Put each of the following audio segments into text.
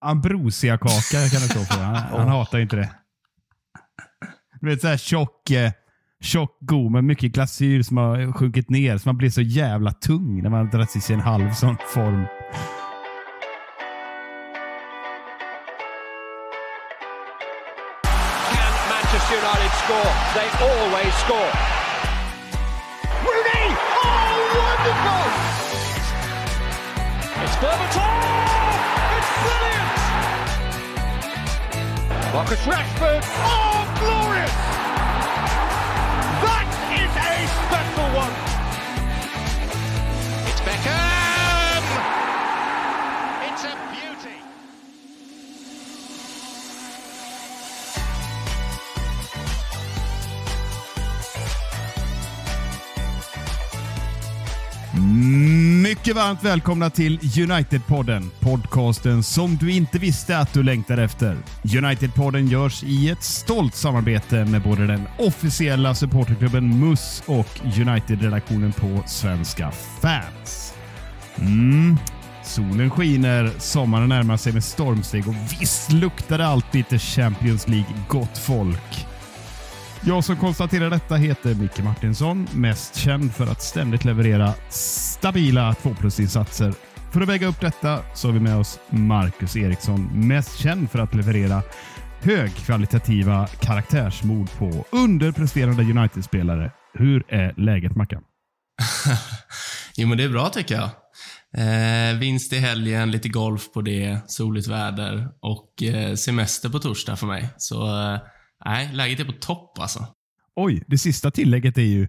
Ambrosia-kaka kan det stå för. Han, han hatar inte det. Du vet såhär tjock, eh, tjock, god med mycket glasyr som har sjunkit ner. Så man blir så jävla tung när man drar i sig en halv sån form. Can Manchester United score? They always score. Marcus Rashford! Oh, glorious! That is a special one! Mycket varmt välkomna till United-podden. Podcasten som du inte visste att du längtar efter. United-podden görs i ett stolt samarbete med både den officiella supporterklubben MUS och United-redaktionen på Svenska fans. Mm. Solen skiner, sommaren närmar sig med stormsteg och visst luktar det allt lite Champions League gott folk. Jag som konstaterar detta heter Micke Martinsson, mest känd för att ständigt leverera stabila 2 plus-insatser. För att väga upp detta så har vi med oss Marcus Eriksson, mest känd för att leverera högkvalitativa karaktärsmord på underpresterande United-spelare. Hur är läget Mackan? jo, men det är bra tycker jag. Eh, vinst i helgen, lite golf på det, soligt väder och eh, semester på torsdag för mig. Så eh, nej, läget är på topp alltså. Oj, det sista tillägget är ju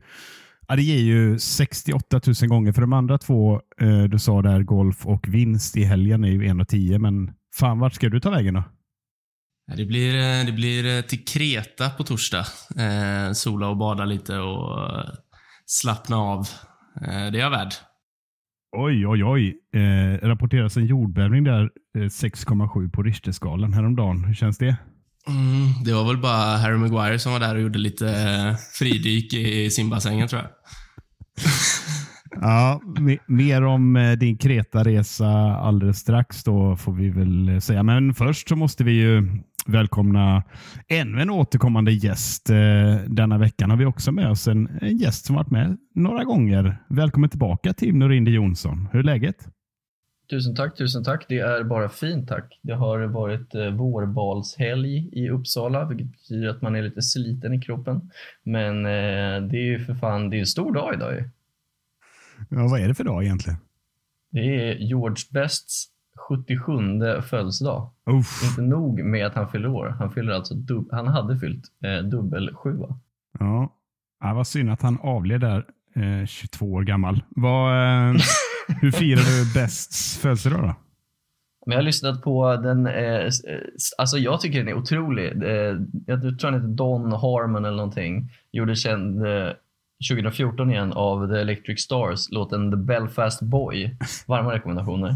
Ja, det ger ju 68 000 gånger. För de andra två eh, du sa där, golf och vinst i helgen är ju 1 och 10. Men fan, vart ska du ta vägen då? Ja, det, blir, eh, det blir eh, till Kreta på torsdag. Eh, sola och bada lite och eh, slappna av. Eh, det är jag värd. Oj, oj, oj. Rapporteras en jordbävning där, eh, 6,7 på Richterskalan häromdagen. Hur känns det? Mm, det var väl bara Harry Maguire som var där och gjorde lite eh, fridyk i simbassängen tror jag. Ja, mer om eh, din Kreta-resa alldeles strax då får vi väl eh, säga. Men först så måste vi ju välkomna ännu en återkommande gäst. Denna veckan har vi också med oss en, en gäst som varit med några gånger. Välkommen tillbaka Tim Norinde Jonsson. Hur är läget? Tusen tack, tusen tack. Det är bara fint tack. Det har varit eh, vårbalshelg i Uppsala, vilket betyder att man är lite sliten i kroppen. Men eh, det är ju för fan, det är en stor dag idag ju. Ja, vad är det för dag egentligen? Det är George Bests 77 födelsedag. Uff. Inte nog med att han fyller år, han fyller alltså han hade fyllt eh, dubbel sjua. Ja. ja, vad synd att han avled där, eh, 22 år gammal. Vad, eh, hur firar du Bests födelsedag då? Men jag har lyssnat på den, eh, eh, alltså jag tycker den är otrolig. Eh, jag tror han heter Don Harmon eller någonting. Gjorde känd eh, 2014 igen av The Electric Stars, låten The Belfast Boy. Varma rekommendationer.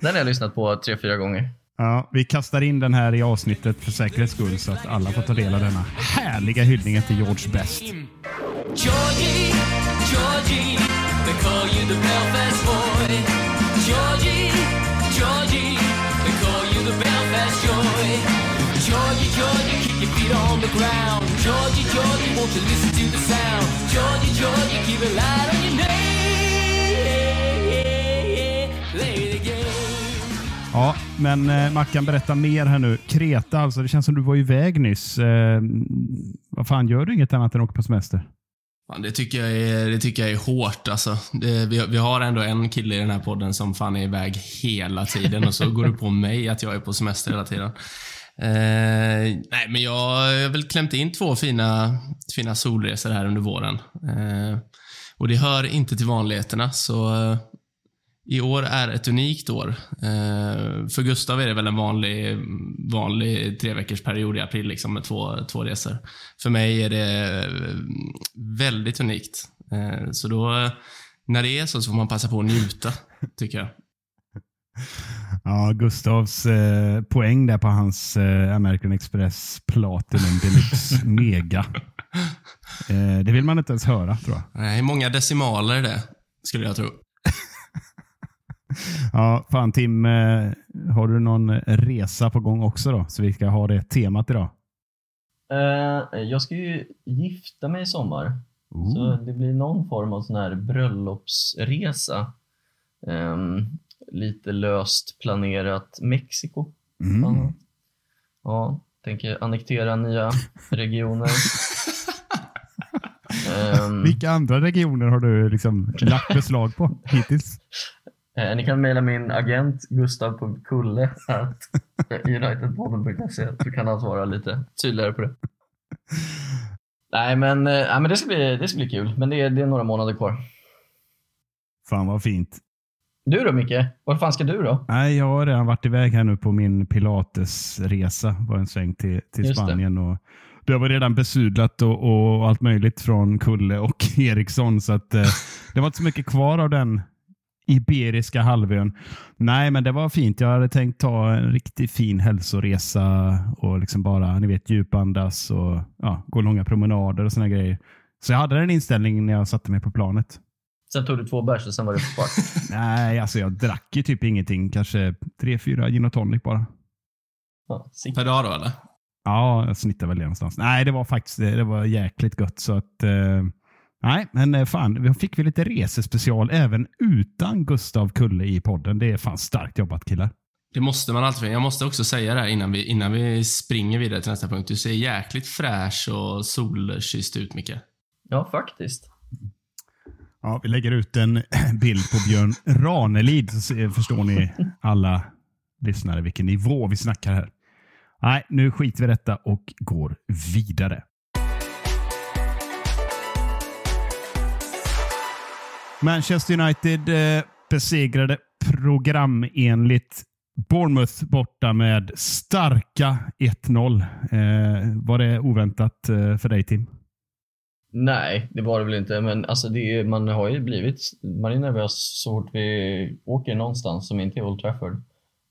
Den har jag lyssnat på tre, fyra gånger. Ja, vi kastar in den här i avsnittet för säkerhets skull så att alla får ta del av denna härliga hyllningen till George Best. Georgie, Georgie, call you the Belfast boy. Georgie, Georgie, they call you the Belfast joy. Georgie, Georgie, keep your feet on the ground. Georgie, Georgie, won't you listen to the sound? Georgie, Georgie, keep a light on your name. Play the game. Ja, men eh, Mackan, berätta mer här nu. Kreta alltså, det känns som du var iväg nyss. Eh, vad fan, gör du inget annat än att åka på semester? Det, tycker jag är, det tycker jag är hårt alltså. Det, vi, vi har ändå en kille i den här podden som fan är iväg hela tiden och så går du på mig att jag är på semester hela tiden. Eh, nej, men jag har väl klämt in två fina, fina solresor här under våren. Eh, och det hör inte till vanligheterna, så eh, i år är ett unikt år. Eh, för Gustav är det väl en vanlig, vanlig tre veckors period i april liksom, med två, två resor. För mig är det eh, väldigt unikt. Eh, så då, när det är så, så får man passa på att njuta, tycker jag. Ja, Gustavs eh, poäng där på hans eh, American Express Platinum Deluxe Mega. Eh, det vill man inte ens höra tror jag. Nej, många decimaler det, skulle jag tro. Ja, fan Tim, eh, har du någon resa på gång också då? Så vi ska ha det temat idag. Eh, jag ska ju gifta mig i sommar. Så det blir någon form av sån här bröllopsresa. Ehm, lite löst planerat Mexiko. Mm. annat. Ja, tänker annektera nya regioner. Ehm, Vilka andra regioner har du liksom lagt beslag på hittills? Eh, ni kan mejla min agent gustav.kulle unitedpodden.se så kan han svara lite tydligare på det. Nej men, eh, men det, ska bli, det ska bli kul, men det är, det är några månader kvar. Fan vad fint. Du då Micke? Var fan ska du då? Nej, jag har redan varit iväg här nu på min pilatesresa. Var en sväng till, till Just det. Spanien. Och det var redan besudlat och, och allt möjligt från Kulle och Eriksson. Så att, eh, det var inte så mycket kvar av den Iberiska halvön. Nej, men det var fint. Jag hade tänkt ta en riktigt fin hälsoresa och liksom bara ni vet, djupandas och ja, gå långa promenader och såna grejer. Så jag hade den inställningen när jag satte mig på planet. Sen tog du två bärs och sen var det kvar. Nej, alltså jag drack ju typ ingenting. Kanske tre, fyra gin och tonic bara. Ja. Per dag då eller? Ja, jag snittar väl det någonstans. Nej, det var faktiskt det. Det var jäkligt gött. Så att, eh, nej, men eh, fan, vi fick vi lite resespecial även utan Gustav Kulle i podden. Det är fan starkt jobbat killar. Det måste man alltid. Jag måste också säga det här innan vi, innan vi springer vidare till nästa punkt. Du ser jäkligt fräsch och solkysst ut, Micke. Ja, faktiskt. Ja, vi lägger ut en bild på Björn Ranelid så förstår ni alla lyssnare vilken nivå vi snackar här. Nej, nu skiter vi i detta och går vidare. Manchester United eh, besegrade programenligt Bournemouth borta med starka 1-0. Eh, var det oväntat eh, för dig Tim? Nej, det var det väl inte, men alltså det är, man har ju blivit, man är nervös så fort vi åker någonstans som inte är Old Trafford.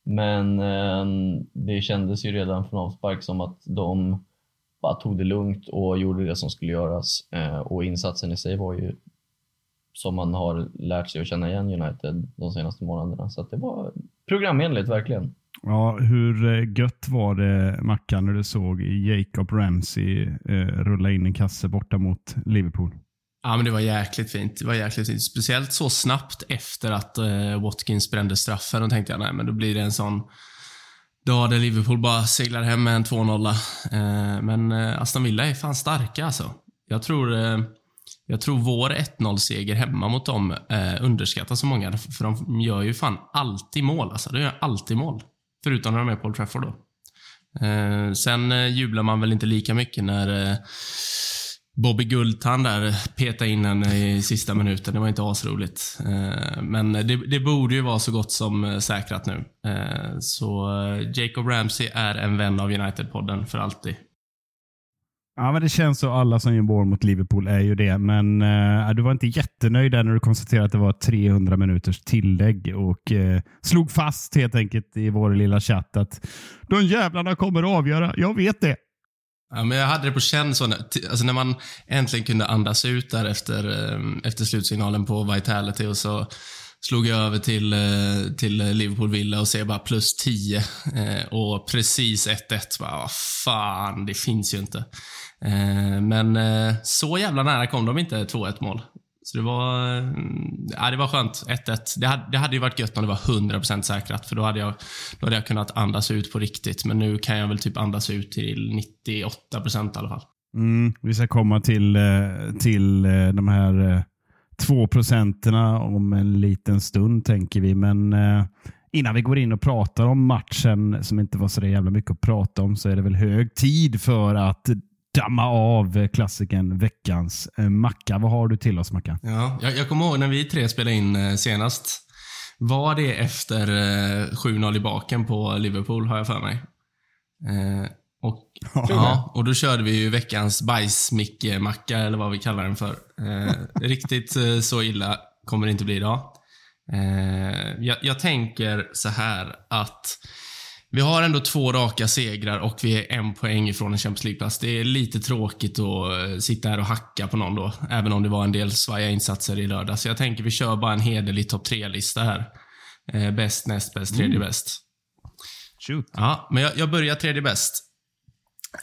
Men eh, det kändes ju redan från avspark som att de bara tog det lugnt och gjorde det som skulle göras. Eh, och insatsen i sig var ju som man har lärt sig att känna igen United de senaste månaderna. Så att det var programenligt verkligen. Ja, hur eh, gött var det Mackan när du såg Jacob Ramsey eh, rulla in en kasse borta mot Liverpool? Ja, men det var jäkligt fint. Det var jäkligt fint. Speciellt så snabbt efter att eh, Watkins brände straffen. Då tänkte jag, nej men då blir det en sån dag där Liverpool bara seglar hem med en 2-0. Eh, men eh, Aston Villa är fan starka alltså. Jag tror, eh, jag tror vår 1-0-seger hemma mot dem eh, underskattas så många. För de gör ju fan alltid mål. Alltså. De gör alltid mål. Förutom när de är på Old Trafford då. Eh, sen eh, jublar man väl inte lika mycket när eh, Bobby Guldtand där petade in en i sista minuten. Det var inte asroligt. Eh, men det, det borde ju vara så gott som eh, säkrat nu. Eh, så Jacob Ramsey är en vän av United-podden för alltid. Ja, men det känns så. Alla som gör mål mot Liverpool är ju det. Men eh, du var inte jättenöjd där när du konstaterade att det var 300 minuters tillägg och eh, slog fast helt enkelt i vår lilla chatt att de jävlarna kommer att avgöra. Jag vet det. Ja, men jag hade det på känn så, när, alltså när man äntligen kunde andas ut där efter, eh, efter slutsignalen på Vitality och så slog jag över till, eh, till Liverpool Villa och ser bara plus 10 eh, och precis 1-1. Vad fan, det finns ju inte. Eh, men eh, så jävla nära kom de inte 2-1 mål. Så det var, eh, ja, det var skönt. 1-1. Det hade, det hade ju varit gött om det var 100% säkrat, för då hade, jag, då hade jag kunnat andas ut på riktigt. Men nu kan jag väl typ andas ut till 98% i alla fall. Mm, vi ska komma till, till de här eh, två procenterna om en liten stund tänker vi. Men innan vi går in och pratar om matchen som inte var så jävla mycket att prata om så är det väl hög tid för att damma av eh, klassikern veckans eh, macka. Vad har du till oss Mackan? Ja, jag, jag kommer ihåg när vi tre spelade in eh, senast. Var det efter eh, 7-0 i baken på Liverpool, har jag för mig. Eh, och, ja, och då körde vi ju veckans bajsmicke-macka, eller vad vi kallar den för. Eh, riktigt så illa kommer det inte bli idag. Eh, jag, jag tänker så här att vi har ändå två raka segrar och vi är en poäng ifrån en Champions League-plats. Det är lite tråkigt att eh, sitta här och hacka på någon då, även om det var en del svaja insatser i lördag. Så jag tänker vi kör bara en hederlig topp tre-lista här. Eh, bäst, näst bäst, tredje Mm. bäst. Shoot. Ja, men jag, jag börjar tredje bäst.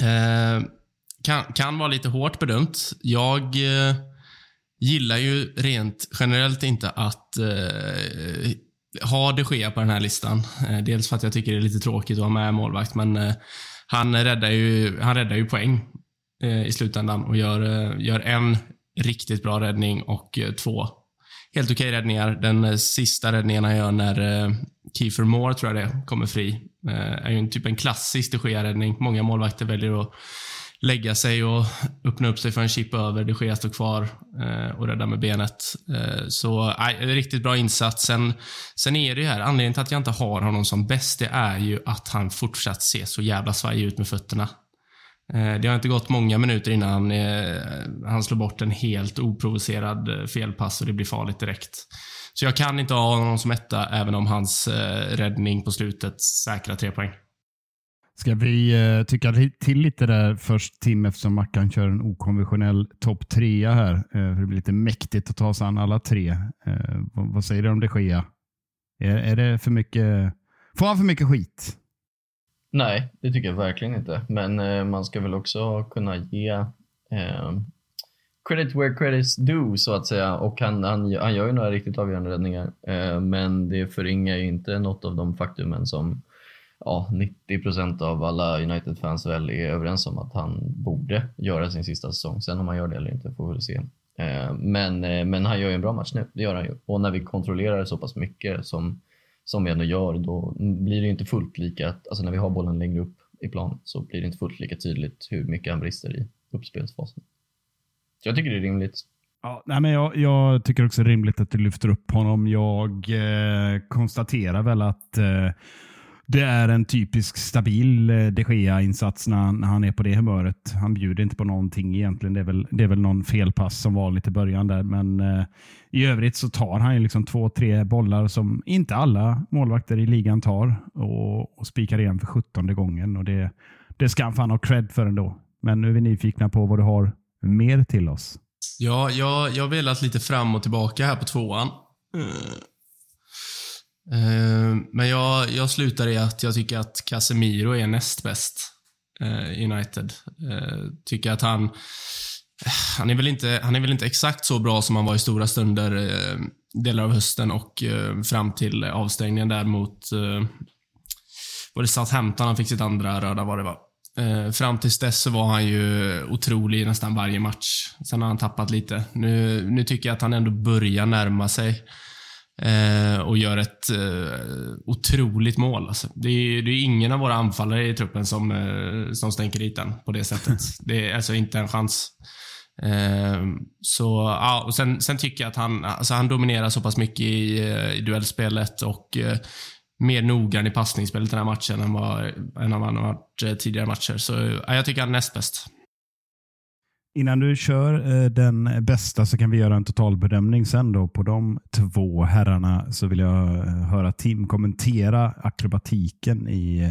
Eh, kan, kan vara lite hårt bedömt. Jag eh, gillar ju rent generellt inte att eh, ha de Gea på den här listan. Eh, dels för att jag tycker det är lite tråkigt att ha med målvakt, men eh, han, räddar ju, han räddar ju poäng eh, i slutändan och gör, gör en riktigt bra räddning och två helt okej räddningar. Den sista räddningen han gör när Kiefer Moore, tror jag det, kommer fri, är ju en, typ en klassisk de Gea-räddning. Många målvakter väljer att lägga sig och öppna upp sig för en chip över. De Gea står kvar eh, och räddar med benet. Eh, så nej, en riktigt bra insats. Sen, sen är det ju här, anledningen till att jag inte har honom som bäst, det är ju att han fortsatt ser så jävla svajig ut med fötterna. Eh, Det har inte gått många minuter innan han, eh, han slår bort en helt oprovocerad eh, felpass och det blir farligt direkt. Så jag kan inte ha honom som etta, även om hans eh, räddning på slutet säkrar tre poäng. Ska vi uh, tycka till lite där först Tim eftersom Mackan kör en okonventionell topp trea här. Eh, för det blir lite mäktigt att ta sig an alla tre. Eh, vad, vad säger du om det sker? Är, är det för mycket? Får han för mycket skit? Nej, det tycker jag verkligen inte. Men eh, man ska väl också kunna ge eh, credit where credit's due så att säga. Och han, han, han gör ju några riktigt avgörande räddningar. Eh, men det förringar ju inte något av de faktumen som ja, 90% av alla United-fans väl är överens om att han borde göra sin sista säsong. Sen om han gör det eller inte får vi väl se. Eh, men, eh, men han gör ju en bra match nu, det gör han ju. Och när vi kontrollerar så pass mycket som, som vi ändå gör, då blir det ju inte fullt lika, alltså när vi har bollen längre upp i plan så blir det inte fullt lika tydligt hur mycket han brister i uppspelsfasen. Så jag tycker det är rimligt. Ja, nej, men jag, jag tycker också det är rimligt att du lyfter upp honom. Jag eh, konstaterar väl att eh, det är en typisk stabil eh, de Gea-insats när, han- när han är på det humöret. Han bjuder inte på någonting egentligen. Det är väl, det är väl någon felpass som vanligt i början där. Men eh, i övrigt så tar han ju liksom två, tre bollar som inte alla målvakter i ligan tar och, och spikar igen för sjuttonde gången. Och det, det ska han fan ha cred för ändå. Men nu är vi nyfikna på vad du har mer till oss. Ja, jag, jag har velat lite fram och tillbaka här på tvåan. Eh, Eh, men jag, jag slutar i att jag tycker att Casemiro är näst bäst i United. Eh, tycker att han... Han är, väl inte, han är väl inte exakt så bra som han var i stora stunder delar av hösten och fram till avstängningen där mot var det Southampton han fick sitt andra röda var det va? Fram tills dess så var han ju otrolig i nästan varje match. Sen har han tappat lite. Nu, nu tycker jag att han ändå börjar närma sig eh, och gör ett eh, otroligt mål. Alltså. Det, är, det är ingen av våra anfallare i truppen som, eh, som stänker dit den på det sättet. Det är alltså inte en chans. Eh, så, ja, och sen, sen tycker jag att han, alltså han dominerar så pass mycket i, eh, i duellspelet och eh, mer noggrann i passningsspelet den här matchen än vad, än vad han har varit tidigare matcher. Så ja, jag tycker han är näst bäst. Innan du kör eh, den bästa så kan vi göra en totalbedömning sen då på de två herrarna så vill jag eh, höra Tim kommentera akrobatiken i eh,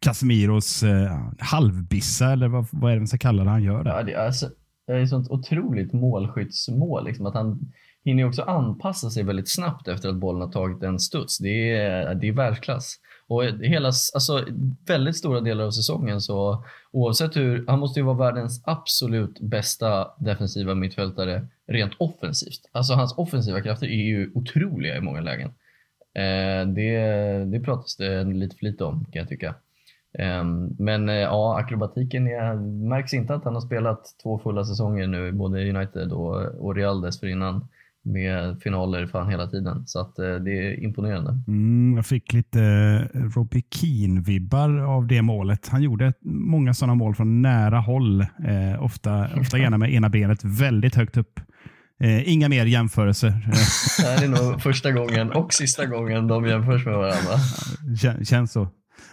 Casemiros eh, halvbissa eller vad, vad är det man ska kalla det han gör Ja, det, är alltså, det är ett sånt otroligt målskyttsmål. Liksom, att han hinner också anpassa sig väldigt snabbt efter att bollen har tagit en studs. Det är, det är världsklass. Och hela, alltså, väldigt stora delar av säsongen så oavsett hur, han måste ju vara världens absolut bästa defensiva mittfältare rent offensivt. Alltså hans offensiva krafter är ju otroliga i många lägen. Eh, det, det pratas det lite för lite om kan jag tycka. Eh, Men eh, ja, akrobatiken är, märks inte att han har spelat två fulla säsonger nu, både i United och, och Real dessförinnan med finaler fan hela tiden. Så att eh, det är imponerande. Mm, jag fick lite eh, Robbie Keane-vibbar av det målet. Han gjorde många sådana mål från nära håll. Eh, ofta, ofta gärna med ena benet väldigt högt upp. Eh, inga mer jämförelser. Det här är nog första gången och sista gången de jämförs med varandra. Kän, känns så.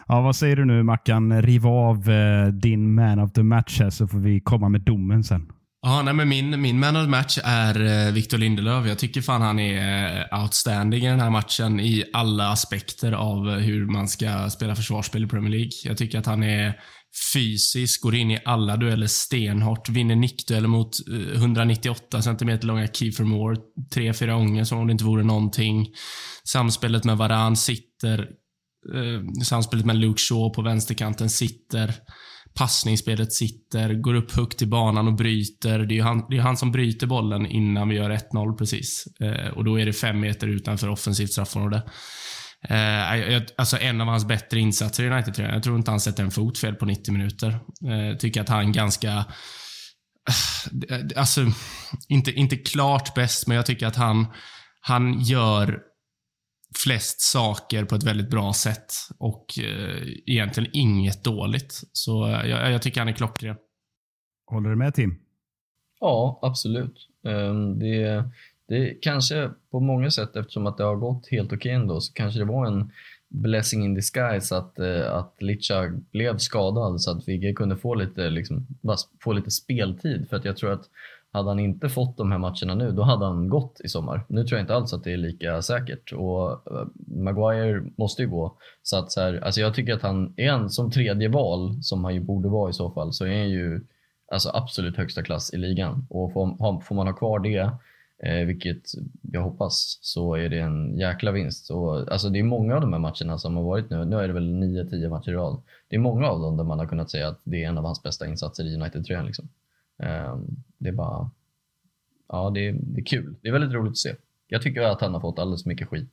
Ja, vad säger du nu Mackan? Riv av eh, din man of the match här så får vi komma med domen sen. Ja, nej, men min, min man of the match är eh, Victor Lindelöf. Jag tycker fan han är eh, outstanding i den här matchen i alla aspekter av eh, hur man ska spela försvarsspel i Premier League. Jag tycker att han är fysisk, går in i alla dueller stenhårt, vinner nickdueller mot 198 cm långa Kiefer Moore tre, fyra gånger som om det inte vore någonting. Samspelet med Varan sitter. Eh, samspelet med Luke Shaw på vänsterkanten sitter passningsspelet sitter, går upp högt i banan och bryter. Det är ju han, det är han som bryter bollen innan vi gör 1-0 precis. Eh, och då är det fem meter utanför offensivt straffområde. Eh, alltså en av hans bättre insatser i united -tröjan. Jag tror inte han sätter en fot fel på 90 minuter. Eh, tycker att han ganska... Eh, alltså, inte, inte klart bäst, men jag tycker att han, han gör flest saker på ett väldigt bra sätt och eh, egentligen inget dåligt. Så eh, jag, jag tycker han är klockren. Håller du med Tim? Ja, absolut. Ehm, Det, det kanske på många sätt, eftersom att det har gått helt okej ändå, så kanske det var en blessing in disguise att, eh, att Licha blev skadad så att Vigge kunde få lite, liksom, få lite speltid. För att jag tror att hade han inte fått de här matcherna nu, då hade han gått i sommar. Nu tror jag inte alls att det är lika säkert och eh, Maguire måste ju gå. Så att så här, alltså jag tycker att han är en som tredje val, som han ju borde vara i så fall, så är han ju alltså absolut högsta klass i ligan. Och får, får man ha kvar det, eh, vilket jag hoppas, så är det en jäkla vinst. Och, alltså det är många av de här matcherna som har varit nu, nu är det väl 9-10 matcher i rad. Det är många av dem där man har kunnat säga att det är en av hans bästa insatser i United-tröjan. Liksom. Ehm, det är bara, ja det är, det är kul. Det är väldigt roligt att se. Jag tycker att han har fått alldeles för mycket skit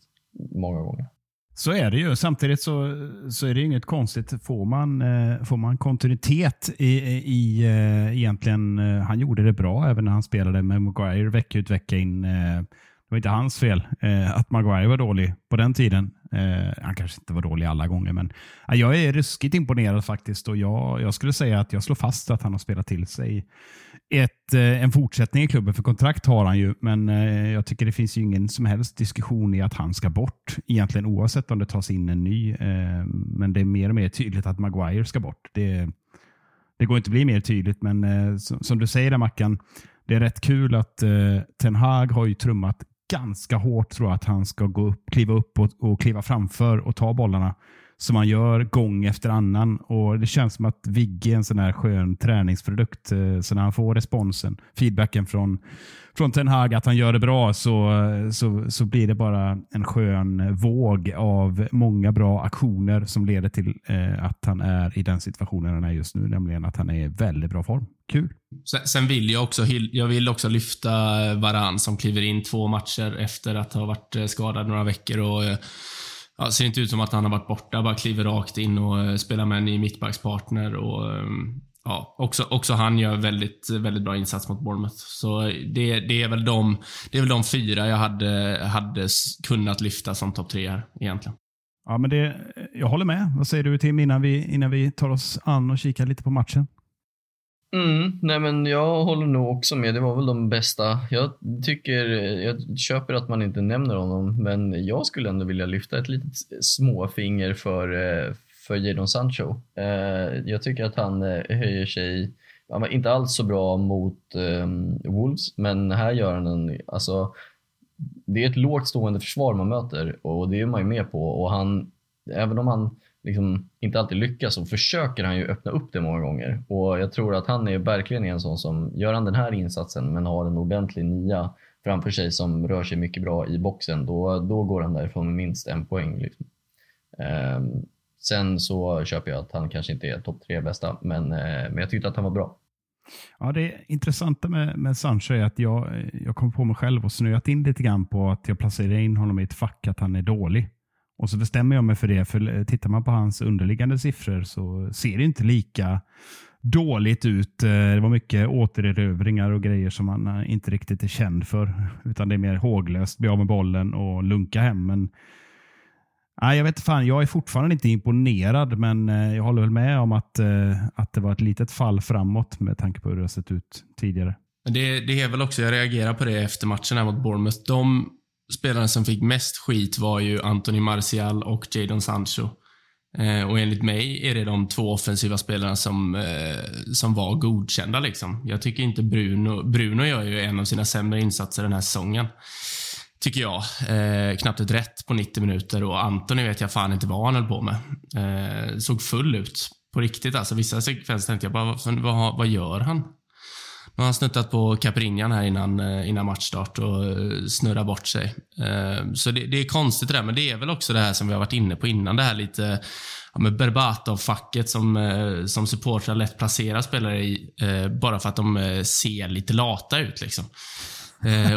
många gånger. Så är det ju. Samtidigt så, så är det inget konstigt. Får man, eh, får man kontinuitet i, i eh, egentligen, eh, han gjorde det bra även när han spelade med Maguire vecka ut vecka in. Eh, det var inte hans fel eh, att Maguire var dålig på den tiden. Eh, han kanske inte var dålig alla gånger, men eh, jag är ruskigt imponerad faktiskt och jag, jag skulle säga att jag slår fast att han har spelat till sig ett, eh, en fortsättning i klubben, för kontrakt har han ju, men eh, jag tycker det finns ju ingen som helst diskussion i att han ska bort, egentligen oavsett om det tas in en ny. Eh, men det är mer och mer tydligt att Maguire ska bort. Det, det går inte att bli mer tydligt, men eh, som, som du säger där Mackan, det är rätt kul att eh, Ten Hag har ju trummat ganska hårt tror jag att han ska gå upp, kliva upp och, och kliva framför och ta bollarna som han gör gång efter annan. Och Det känns som att Vigge är en sån här skön träningsprodukt. Eh, så när han får responsen, feedbacken från, från Ten Hag att han gör det bra så, eh, så, så blir det bara en skön våg av många bra aktioner som leder till eh, att han är i den situationen han är just nu, nämligen att han är i väldigt bra form. Kul! Sen, sen vill jag också, jag vill också lyfta Varan som kliver in två matcher efter att ha varit eh, skadad några veckor och eh, ja, ser inte ut som att han har varit borta, bara kliver rakt in och eh, spelar med en ny mittbackspartner och ehm, ja, också, också han gör väldigt, väldigt bra insats mot Bournemouth. Så det, det, är väl de, det är väl de fyra jag hade, hade kunnat lyfta som topp tre här egentligen. Ja, men det, jag håller med. Vad säger du Tim innan vi, innan vi tar oss an och kikar lite på matchen? Mm, nej men jag håller nog också med. Det var väl de bästa. Jag tycker, jag köper att man inte nämner honom, men jag skulle ändå vilja lyfta ett litet småfinger för, eh, för Jadon Sancho. Eh, jag tycker att han eh, höjer sig, han var inte alls så bra mot ehm, Wolves, men här gör han en, alltså det är ett lågt stående försvar man möter och det är man ju med på och han, även om han liksom inte alltid lyckas så försöker han ju öppna upp det många gånger. Och jag tror att han är verkligen en sån som, gör han den här insatsen men har en ordentlig nia framför sig som rör sig mycket bra i boxen, då, då går han därifrån med minst en poäng. Liksom. Eh, sen så köper jag att han kanske inte är topp tre bästa, men, eh, men jag tyckte att han var bra. Ja, det intressanta med, med Sancho är att jag, jag kom på mig själv och snöat in lite grann på att jag placerar in honom i ett fack att han är dålig. Och så bestämmer jag mig för det, för tittar man på hans underliggande siffror så ser det inte lika dåligt ut. Eh, det var mycket återerövringar och grejer som han eh, inte riktigt är känd för. Utan det är mer håglöst, bli av med bollen och lunka hem. Men Nej, jag vet fan, jag är fortfarande inte imponerad, men eh, jag håller väl med om att, att det var ett litet fall framåt med tanke på hur det har sett ut tidigare. Men det, det är väl också, jag reagerar på det efter matchen här mot Bournemouth. De spelarna som fick mest skit var ju Anthony Martial och Jadon Sancho. Eh, och enligt mig är det de två offensiva spelarna som, eh, som var godkända. Liksom. Jag tycker inte Bruno... Bruno gör ju en av sina sämre insatser den här säsongen. Tycker jag. Eh, knappt ett rätt på 90 minuter och Antoni vet jag fan inte vad han höll på med. Eh, såg full ut. På riktigt alltså. Vissa sekvenser tänkte jag bara, vad, vad, vad gör han? Nu har han snuttat på Caprinjan här innan, eh, innan matchstart och snurrat snurrar bort sig. Eh, så det, det är konstigt det där, men det är väl också det här som vi har varit inne på innan. Det här lite ja, med Berbatov-facket som, som supportrar lätt placerar spelare i bara för att de ser lite lata ut. Liksom.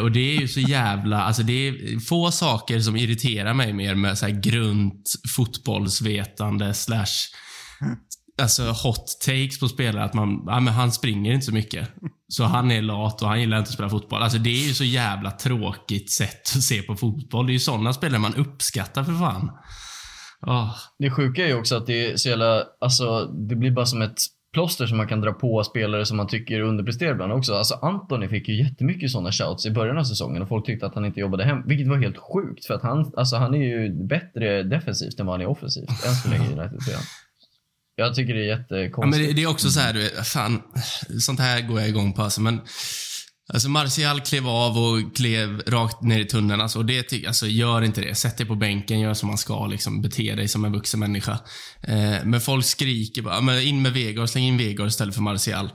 Och det är ju så jävla, alltså det är få saker som irriterar mig mer med så här grunt fotbollsvetande slash alltså hot takes på spelare att man, ja men han springer inte så mycket. Så han är lat och han gillar inte att spela fotboll. Alltså det är ju så jävla tråkigt sätt att se på fotboll. Det är ju sådana spelare man uppskattar för fan. Oh. Det sjuka är ju också att det är så jävla, alltså det blir bara som ett plåster som man kan dra på spelare som man tycker underpresterar ibland också. Alltså Antoni fick ju jättemycket sådana shouts i början av säsongen och folk tyckte att han inte jobbade hem, vilket var helt sjukt för att han, alltså han är ju bättre defensivt än vad han är offensivt än så länge i United-spelaren. Jag tycker det är Ja, jättekonstigt. men det, är också så här, du vet, fan, sånt här går jag igång på alltså, men Alltså Martial klev av och klev rakt ner i tunneln. Alltså, och det, alltså, gör inte det. Sätt dig på bänken, gör som man ska. Liksom, bete dig som en vuxen människa. Eh, men folk skriker bara, "Ja, men in med Vegard, släng in Vegard istället för Martial.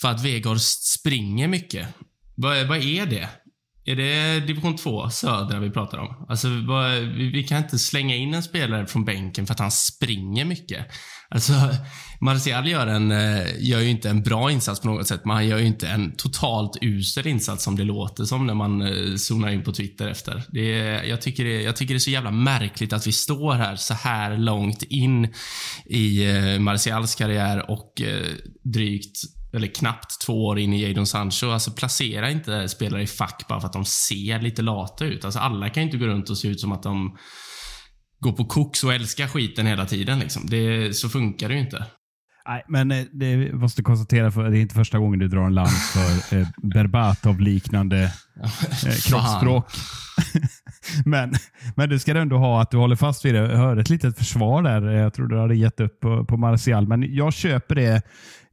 För att Vegard springer mycket. Vad, vad är det? Är det division 2, södra, vi pratar om? Alltså, vi, kan inte slänga in en spelare från bänken för att han springer mycket. Alltså, Martial gör, en, eh, gör ju inte en bra insats på något sätt, men han gör ju inte en totalt usel insats som det låter som när man eh, zonar in på Twitter efter. Det är, jag, tycker det, jag tycker det är så jävla märkligt att vi står här så här långt in i eh, Martials karriär och drygt eller knappt två år in i Jadon Sancho. Alltså placera inte spelare i fack bara för att de ser lite lata ut. Alltså alla kan ju inte gå runt och se ut som att de går på koks och älskar skiten hela tiden. Liksom. Det, så funkar det ju inte. Nej, men eh, det måste konstatera för det är inte första gången du drar en lans för eh, Berbatov-liknande eh, kroppsspråk. men, men du ska ändå ha att du håller fast vid det. Jag hörde ett litet försvar där. Jag tror du hade gett upp på, på Martial, men jag köper det.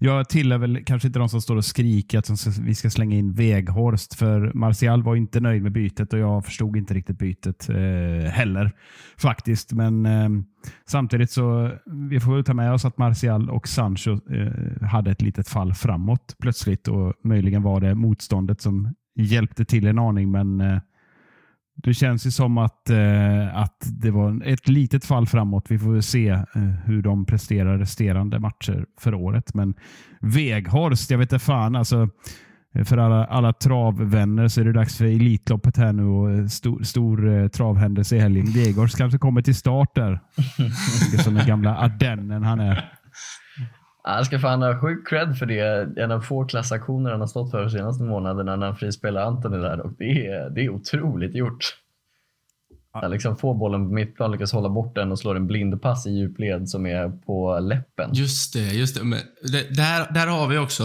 Jag tillhör väl kanske inte de som står och skriker att vi ska slänga in Veghorst, för Martial var inte nöjd med bytet och jag förstod inte riktigt bytet eh, heller faktiskt. Men eh, samtidigt så vi får väl ta med oss att Martial och Sancho eh, hade ett litet fall framåt plötsligt och möjligen var det motståndet som hjälpte till en aning, men eh, det känns ju som att, eh, att det var ett litet fall framåt. Vi får väl se eh, hur de presterar resterande matcher för året. Men Veghorst, jag vet inte fan. Alltså, eh, för alla, alla travvänner så är det dags för Elitloppet här nu och eh, stor, stor eh, travhändelse i helgen. Veghorst kanske kommer till start där. Som den gamla ardennen han är. Han ska fan ha sjuk cred för det. En av få klassaktioner han har stått för de senaste månaderna när han frispelar Antoni där. Och det, är, det är otroligt gjort. Han liksom får bollen på mittplan, lyckas hålla bort den och slår en blindpass i djupled som är på läppen. Just det, just det. Men det där, där har vi också,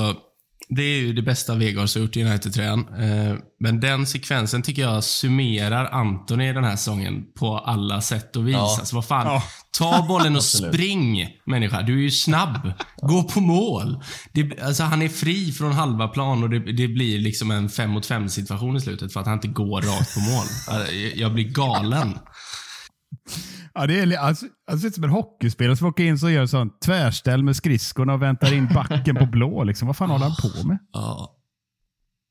det är ju det bästa Vegas har gjort i United-tröjan. Eh, men den sekvensen tycker jag summerar Antoni den här säsongen på alla sätt och vis. Ja. Alltså vad fan, Ja. ta bollen och spring människa. Du är ju snabb. Gå på mål. Det, alltså han är fri från halva plan och det, det blir liksom en fem mot fem situation i slutet för att han inte går rakt på mål. Alltså, Jag- Jag blir galen. Ja, det är alltså, alltså, det är som en hockeyspelare som åker in och gör sån tvärställ med skridskorna och väntar in backen på blå. Liksom. Vad fan håller han på med? Ja.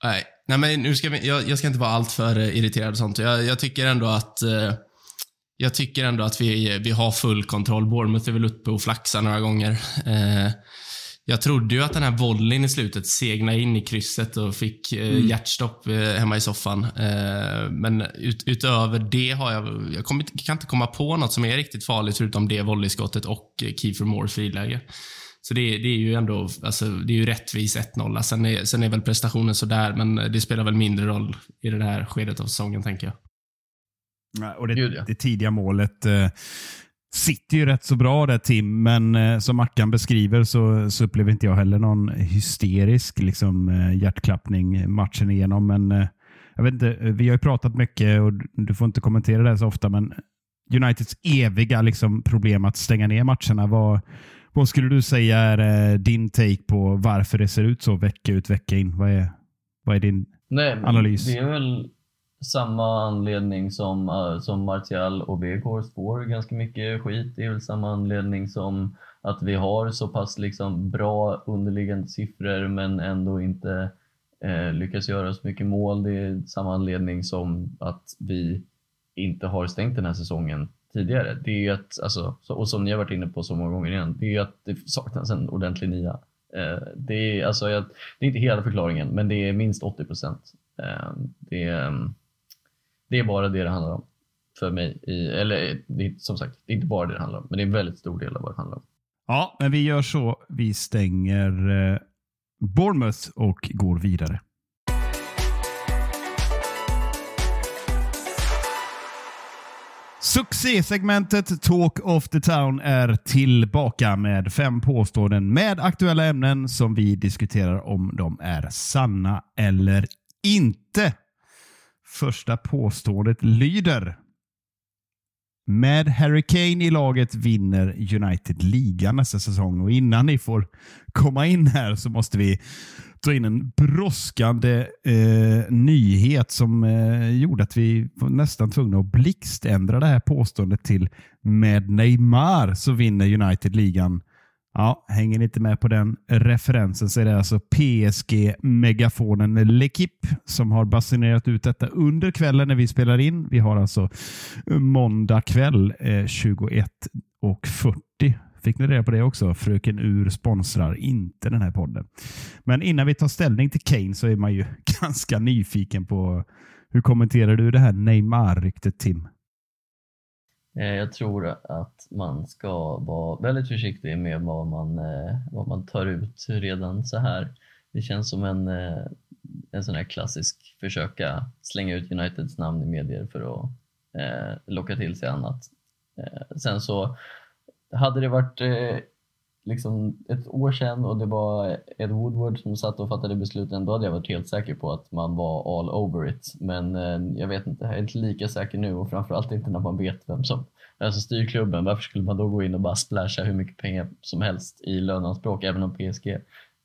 Nej, Nej men nu ska vi, jag, jag ska inte vara alltför eh, irriterad och sånt. Jag, jag tycker ändå att eh, jag tycker ändå att vi, vi har full kontroll. Bournemouth är väl uppe och flaxar några gånger. Eh, jag trodde ju att den här volleyn i slutet segnade in i krysset och fick eh, hjärtstopp eh, hemma i soffan. Eh, men ut, utöver det har jag, jag inte- kan inte komma på något som är riktigt farligt förutom det volleyskottet och eh, Kiefer Moores friläge. Så det, det är ju ändå alltså, det är ju rättvis 1-0. Sen är, sen är väl prestationen sådär, men det spelar väl mindre roll i det här skedet av säsongen, tänker jag. Nej, Och det, Gud, ja. det tidiga målet eh, sitter ju rätt så bra där Tim, men eh, som Mackan beskriver så, så upplever inte jag heller någon hysterisk liksom, eh, hjärtklappning matchen igenom. Men eh, jag vet inte, vi har ju pratat mycket och du får inte kommentera det så ofta, men Uniteds eviga liksom, problem att stänga ner matcherna. Vad, vad skulle du säga är eh, din take på varför det ser ut så vecka ut vecka in? Vad är, vad är din Nej, Analys. Det är väl samma anledning som, uh, som Martial och Weghorst får ganska mycket skit. Det är väl samma anledning som att vi har så pass liksom bra underliggande siffror men ändå inte eh, lyckas göra så mycket mål. Det är samma anledning som att vi inte har stängt den här säsongen tidigare. Det är ju att, alltså, och som ni har varit inne på så många gånger igen, det är ju att det saknas en ordentlig nia. Eh, det, är, alltså, jag, det är inte hela förklaringen, men det är minst 80 procent. Eh, det, är, ehm, det är bara det det handlar om för mig. I, eller det som sagt, det är inte bara det det handlar om, men det är en väldigt stor del av vad det handlar om. Ja, men vi gör så. Vi stänger eh, Bournemouth och går vidare. Succésegmentet Talk of the Town är tillbaka med fem påståenden med aktuella ämnen som vi diskuterar om de är sanna eller inte. Första påståendet lyder med Harry Kane i laget vinner United ligan nästa säsong. Och innan ni får komma in här så måste vi ta in en brådskande eh, nyhet som eh, gjorde att vi var nästan tvungna att blixtändra det här påståendet till med Neymar så vinner United ligan. Ja, hänger ni inte med på den referensen så är det alltså PSG-megafonen L'Equipe som har basunerat ut detta under kvällen när vi spelar in. Vi har alltså eh, måndag kväll eh, 21.40. Fick ni reda på det också? Fröken Ur sponsrar inte den här podden. Men innan vi tar ställning till Kane så är man ju ganska nyfiken på hur kommenterar du det här Neymar-ryktet Tim? Eh, jag tror att man ska vara väldigt försiktig med vad man, eh, vad man tar ut redan så här. Det känns som en, eh, en sån här klassisk försöka slänga ut Uniteds namn i medier för att eh, locka till sig annat. Eh, sen så hade det varit eh, liksom ett år sedan och det var Ed Woodward som satt och fattade besluten, då hade jag varit helt säker på att man var all over it. Men eh, jag vet inte, jag är inte lika säker nu och framförallt inte när man vet vem som alltså styr klubben. Varför skulle man då gå in och bara splasha hur mycket pengar som helst i löneanspråk, även om PSG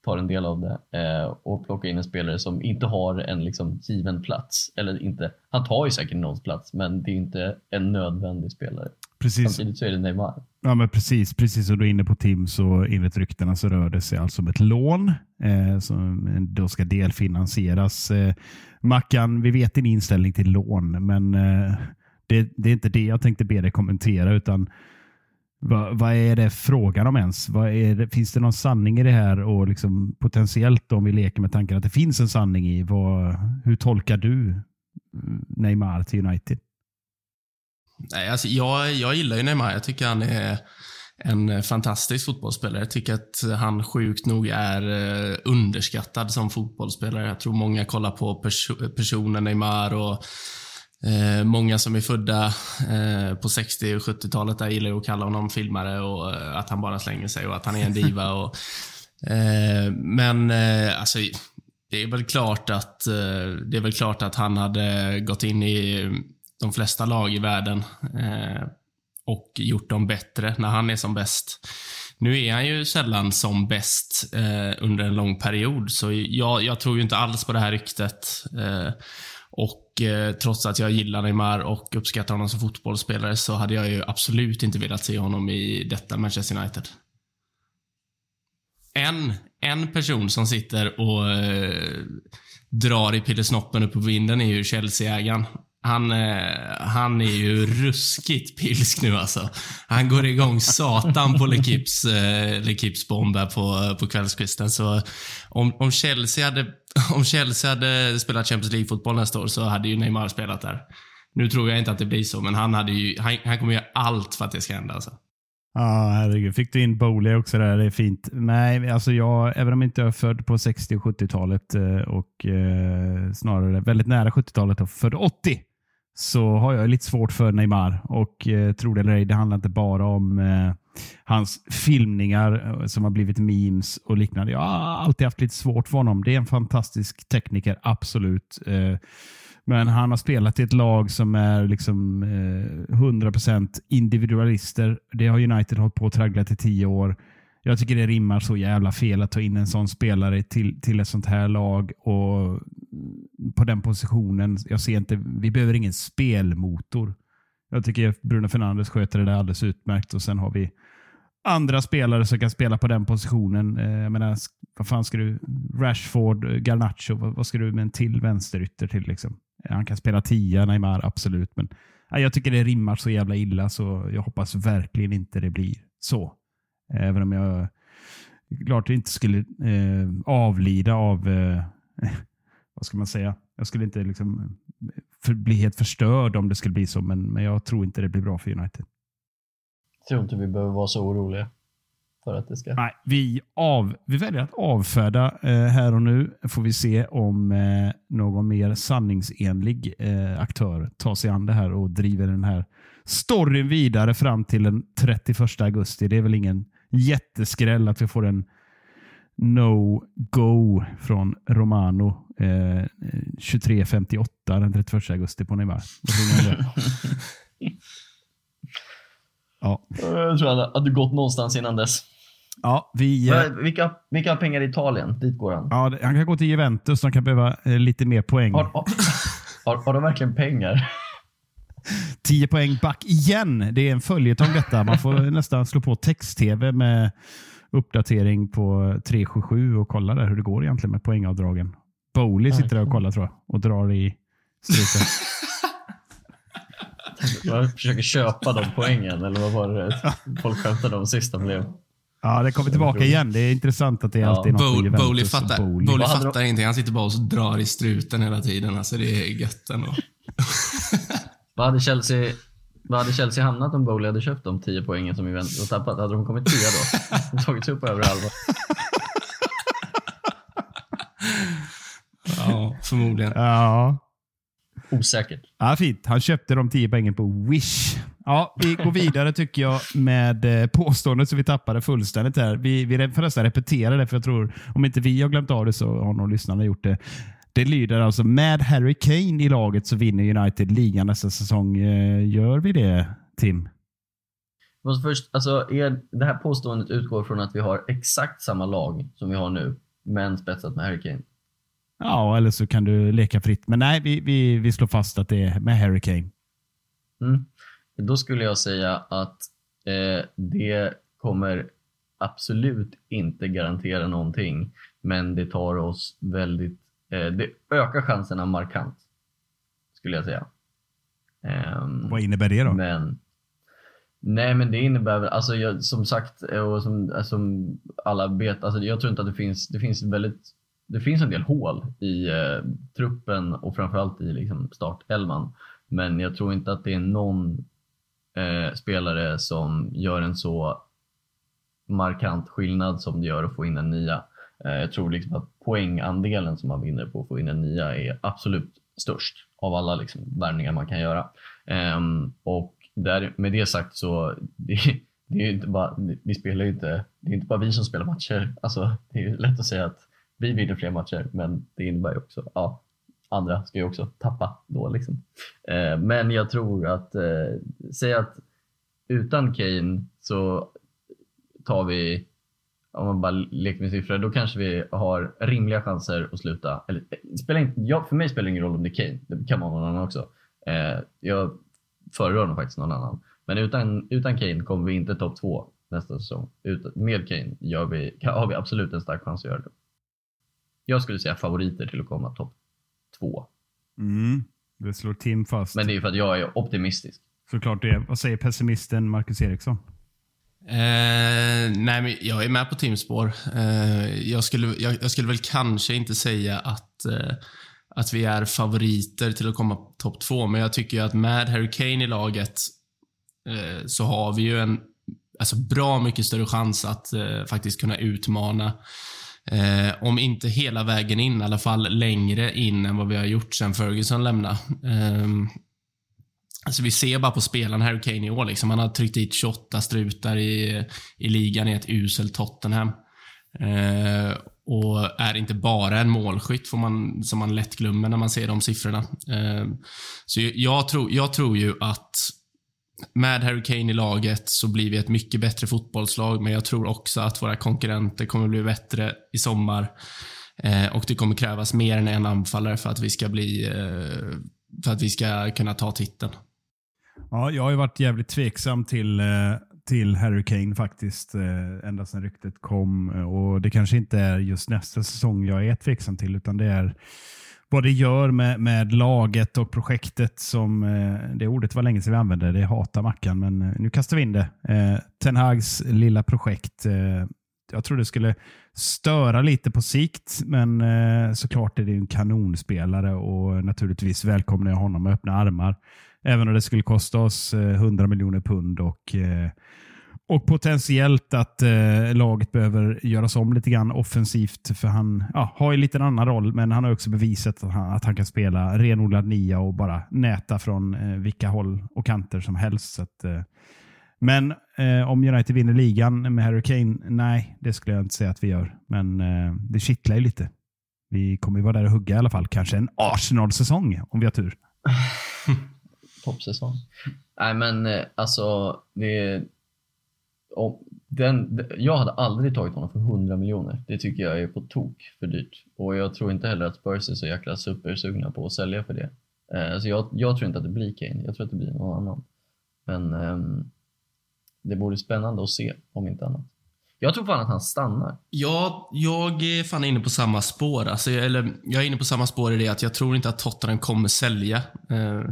tar en del av det eh, och plocka in en spelare som inte har en liksom given plats. Eller inte, han tar ju säkert någons plats, men det är inte en nödvändig spelare. Precis. Samtidigt så är det Neymar. Ja, men precis, precis som du är inne på Tim, så enligt ryktena så rör det sig alltså om ett lån eh, som då ska delfinansieras. Eh, Mackan, vi vet din inställning till lån, men eh, det, det är inte det jag tänkte be dig kommentera, utan vad, vad är det frågan om ens? Det, finns det någon sanning i det här? Och liksom potentiellt om vi leker med tanken att det finns en sanning i, vad, hur tolkar du mm, Neymar till United? Nej, alltså jag, jag gillar ju Neymar. Jag tycker han är en fantastisk fotbollsspelare. Jag tycker att han sjukt nog är eh, underskattad som fotbollsspelare. Jag tror många kollar på pers personen Neymar och eh, många som är födda eh, på 60 och 70-talet där gillar ju att kalla honom filmare och eh, att han bara slänger sig och att han är en diva. och, eh, men eh, alltså, det är väl klart att eh, det är väl klart att han hade gått in i de flesta lag i världen eh, och gjort dem bättre när han är som bäst. Nu är han ju sällan som bäst eh, under en lång period, så jag, jag tror ju inte alls på det här ryktet. Eh, och eh, trots att jag gillar Neymar och uppskattar honom som fotbollsspelare så hade jag ju absolut inte velat se honom i detta Manchester United. En, en person som sitter och eh, drar i pillesnoppen upp på vinden är ju Chelsea-ägaren. Han, eh, han är ju ruskigt pilsk nu alltså. Han går igång satan på LeKips eh, bomb på, på kvällskvisten. Så om, om, Chelsea hade, om Chelsea hade spelat Champions League-fotboll nästa år så hade ju Neymar spelat där. Nu tror jag inte att det blir så, men han, hade ju, han, han kommer göra allt för att det ska hända. Alltså. Ja, herregud. Fick du in Bowley också där? Det är fint. Nej, alltså jag, även om inte jag är född på 60 och 70-talet eh, och eh, snarare väldigt nära 70-talet och född 80 så har jag lite svårt för Neymar. Och eh, tro det eller ej, det handlar inte bara om eh, hans filmningar eh, som har blivit memes och liknande. Jag har alltid haft lite svårt för honom. Det är en fantastisk tekniker, absolut. Eh, Men han har spelat i ett lag som är liksom eh, 100% individualister. Det har United hållit på att traggla i tio år. Jag tycker det rimmar så jävla fel att ta in en sån spelare till, till ett sånt här lag och på den positionen. Jag ser inte, vi behöver ingen spelmotor. Jag tycker Bruno Fernandes sköter det där alldeles utmärkt och sen har vi andra spelare som kan spela på den positionen. Eh, jag menar, vad fan ska du? Rashford, Garnacho, vad, vad ska du med en till vänsterytter till? Liksom? Han kan spela tia, Neymar, absolut. Men jag tycker det rimmar så jävla illa så jag hoppas verkligen inte det blir så. Även om jag klart inte skulle eh, avlida av, eh, vad ska man säga? Jag skulle inte liksom för, bli helt förstörd om det skulle bli så, men, men jag tror inte det blir bra för United. Jag tror inte vi behöver vara så oroliga för att det ska... Nej, vi, av, vi väljer att avfärda eh, här och nu. Får vi se om eh, någon mer sanningsenlig eh, aktör tar sig an det här och driver den här storyn vidare fram till den 31 augusti. Det är väl ingen jätteskräll att vi får en no-go från Romano eh, 23.58 den 31 augusti på Neymar. Ja, Jag tror att hade gått någonstans innan dess. ja vi... eh, Men Vilka, vilka har pengar i Italien? Dit går han. Ja, han kan gå till Juventus. De kan behöva eh, lite mer poäng. Har, har, har de verkligen pengar? 10 poäng back igen. Det är en följetong detta. Man får nästan slå på text-tv med uppdatering på 377 och kolla där hur det går egentligen med poängavdragen. Bowley sitter där och kollar tror jag och drar i strupen. Jag försöker köpa de poängen, eller vad var det folk skämtade om sist de blev? Ja, det kommer tillbaka igen. Det är intressant att det är Ja, alltid något Bowl- Bowley fattar, Bowley. Bowley fattar ingenting. Han sitter bara och drar i struten hela tiden. Alltså det är gött ändå. Vad hade Chelsea, vad hade Chelsea hamnat om Bowley hade köpt de 10 poängen som Juventus har tappat? Hade de kommit tia då? Tagits upp över halva? Ja, förmodligen. Ja. Osäkert. Ja, fint. Han köpte de 10 poängen på Wish. Ja, vi går vidare tycker jag med eh, påståendet som vi tappade fullständigt här. Vi, vi får nästan repetera det, för jag tror om inte vi har glömt av det så har någon lyssnare gjort det. Det lyder alltså med Harry Kane i laget så vinner United ligan nästa säsong. Eh, Gör vi det, Tim? Måste först, alltså, är, det här påståendet utgår från att vi har exakt samma lag som vi har nu, men spetsat med Harry Kane. Ja, eller så kan du leka fritt. Men nej, vi, vi, vi slår fast att det är med Harry Kane. Mm. Då skulle jag säga att eh, det kommer absolut inte garantera någonting, men det tar oss väldigt, det ökar chanserna markant, skulle jag säga. Ehm, Vad innebär det då? Men Nej men det innebär väl, alltså jag, som sagt eh, och som, som alla vet, alltså jag tror inte att det finns, det finns väldigt, det finns en del hål i eh, truppen och framförallt i liksom startelvan. Men jag tror inte att det är någon eh, spelare som gör en så markant skillnad som det gör att få in en nia. Eh, jag tror liksom att poängandelen som man vinner på att få in en nia är absolut störst av alla liksom värvningar man kan göra. Ehm, och där, med det sagt så det, det är ju inte bara, vi spelar ju inte, det är inte bara vi som spelar matcher. Alltså, det är ju lätt att säga att vi vinner fler matcher, men det innebär ju också, ja, andra ska ju också tappa då liksom. Eh, men jag tror att, eh, säg att utan Kane så tar vi, om man bara leker med siffror, då kanske vi har rimliga chanser att sluta. Eller, spelar inte, ja, för mig spelar det ingen roll om det är Kane, det kan vara någon annan också. Eh, jag föredrar nog faktiskt någon annan. Men utan, utan Kane kommer vi inte topp två nästa säsong. Ut, med Kane gör vi, har vi absolut en stark chans att göra det. Jag skulle säga favoriter till att komma topp två. Mm. Det slår Tim fast. Men det är för att jag är optimistisk. Såklart det. Vad säger pessimisten Marcus Eriksson? Eh, nej, men jag är med på Tims spår. Eh, jag, skulle, jag, jag skulle väl kanske inte säga att, eh, att vi är favoriter till att komma topp två, men jag tycker ju att med Harry Kane i laget eh, så har vi ju en alltså bra mycket större chans att eh, faktiskt kunna utmana Eh, om inte hela vägen in, i alla fall längre in än vad vi har gjort sen Ferguson lämnade. Eh, alltså vi ser bara på spelarna Harry Kane i år. Liksom. Han har tryckt dit 28 strutar i, i ligan i ett uselt Tottenham. Eh, och är inte bara en målskytt får man, som man lätt glömmer när man ser de siffrorna. Eh, så jag tror, jag tror ju att med Harry Kane i laget så blir vi ett mycket bättre fotbollslag, men jag tror också att våra konkurrenter kommer bli bättre i sommar. Eh, och det kommer krävas mer än en anfallare för att vi ska bli eh, för att vi ska kunna ta titeln. Ja, jag har ju varit jävligt tveksam till, eh, till Harry Kane faktiskt, eh, ända sedan ryktet kom. Och Det kanske inte är just nästa säsong jag är tveksam till, utan det är vad det gör med, med laget och projektet som, eh, det ordet var länge sedan vi använde, det hatar Mackan, men nu kastar vi in det. Ten Hags lilla projekt. Jag tror det skulle störa lite på sikt, men såklart är det en kanonspelare och naturligtvis välkomnar jag honom med öppna armar. Även om det skulle kosta oss eh, 100 miljoner pund och eh, och potentiellt att eh, laget behöver göras om lite grann offensivt. För han ja, har ju lite en annan roll, men han har också bevisat att han, att han kan spela renodlad nia och bara näta från vilka håll och kanter som helst. Så att, men eh, om United vinner ligan med Harry Kane, nej, det skulle jag inte säga att vi gör. Men eh, det kittlar ju lite. Vi kommer ju vara där och hugga i alla fall. Kanske en Arsenal-säsong om vi har tur. Toppsäsong. Nej men eh, alltså, det, om, den, jag hade aldrig tagit honom för 100 miljoner. Det tycker jag är på tok för dyrt. Och jag tror inte heller att Spurs är så jäkla supersugna på att sälja för det. Eh, så jag, jag tror inte att det blir Kane, jag tror att det blir någon annan. Men ehm, det vore spännande att se, om inte annat. Jag tror fan att han stannar. Ja, jag är fan inne på samma spår. Alltså, jag- eller, jag är inne på samma spår i det att jag tror inte att Tottenham kommer sälja. Eh,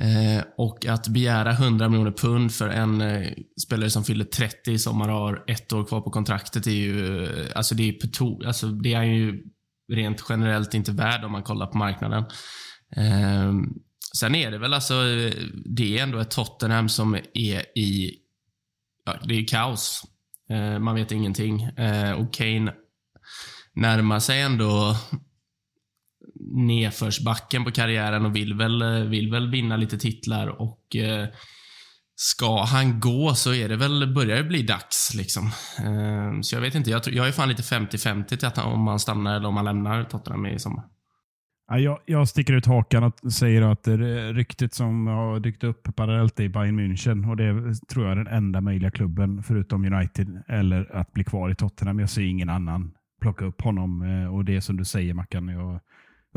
eh, och att begära 100 miljoner pund för en eh, spelare som fyller 30 i sommar och har ett år kvar på kontraktet är ju, eh, alltså det är to- alltså det är han ju rent generellt inte värd om man kollar på marknaden. Eh, sen är det väl alltså, eh, det är ändå ett Tottenham som är i, ja, det är kaos. Eh, man vet ingenting. Och Kane närmar sig ändå nedförsbacken på karriären och vill väl, eh, vill väl vinna lite titlar och eh, ska han gå så är det väl, börjar det bli dags liksom. Eh, så jag vet inte, jag, tror- jag är fan lite 50-50 till att om han stannar eller om han lämnar Tottenham i sommar. Jag, jag sticker ut hakan och säger att det ryktet som har dykt upp parallellt är Bayern München och det är, tror jag är den enda möjliga klubben förutom United eller att bli kvar i Tottenham. Jag ser ingen annan plocka upp honom eh, och det är som du säger Mackan. Jag,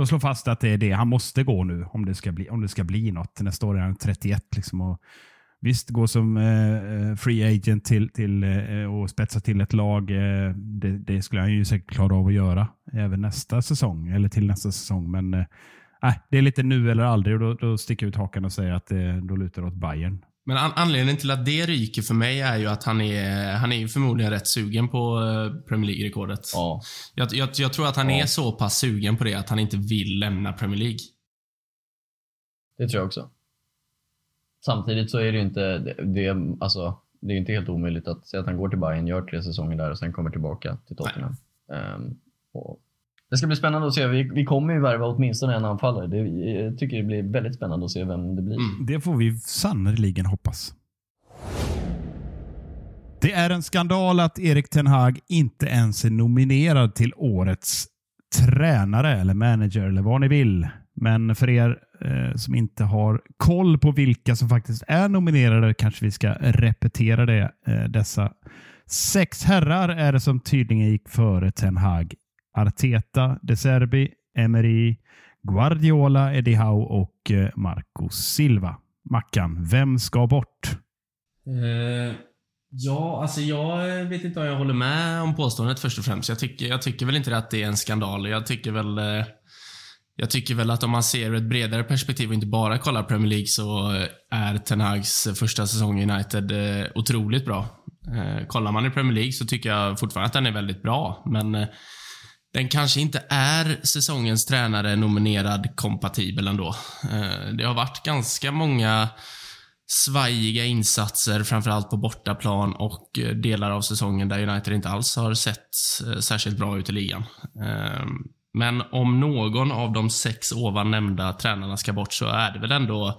jag slår fast att det är det. Han måste gå nu om det ska bli, om det ska bli något. Nästa år är han 31 liksom och Visst, gå som eh, eh, free agent till, till, eh, och spetsa till ett lag. Eh, det, det skulle han ju säkert klara av att göra även nästa säsong, eller till nästa säsong. Men eh, äh, det är lite nu eller aldrig och då, då sticker jag ut hakan och säger att eh, då lutar det åt Bayern. Men an anledningen till att det ryker för mig är ju att han är, han är förmodligen rätt sugen på eh, Premier League-rekordet. Ja. Jag, jag, jag tror att han Ja. är så pass sugen på det att han inte vill lämna Premier League. Det tror jag också. Samtidigt så är det ju inte, det, det, alltså, det är inte helt omöjligt att att han går till Bayern, gör tre säsonger där och sen kommer tillbaka till Tottenham. Ehm, och det ska bli spännande att se. Vi, vi kommer ju värva åtminstone en anfallare. Det, jag tycker det blir väldigt spännande att se vem det blir. Mm. Det får vi sannerligen hoppas. Det är en skandal att Erik Ten Hag inte ens är nominerad till årets tränare eller manager eller vad ni vill. Men för er eh, som inte har koll på vilka som faktiskt är nominerade kanske vi ska repetera det. Eh, dessa sex herrar är det som tydligen gick före Ten Hag. Arteta, De Serbi, Emery, Guardiola, Eddie Howe och eh, Marco Silva. Mackan, vem ska bort? Uh, ja, alltså jag vet inte om jag håller med om påståendet först och främst. Jag tycker, jag tycker väl inte att det är en skandal. Jag tycker väl uh... jag tycker väl att om man ser ur ett bredare perspektiv och inte bara kollar Premier League så är Ten Hags första säsong i United otroligt bra. Kollar man i Premier League så tycker jag fortfarande att den är väldigt bra, men den kanske inte är säsongens tränare nominerad kompatibel ändå. Eh, det har varit ganska många svajiga insatser, framförallt på bortaplan och eh, delar av säsongen där United inte alls har sett eh, särskilt bra ut i ligan. Men om någon av de sex ovan nämnda tränarna ska bort så är det väl ändå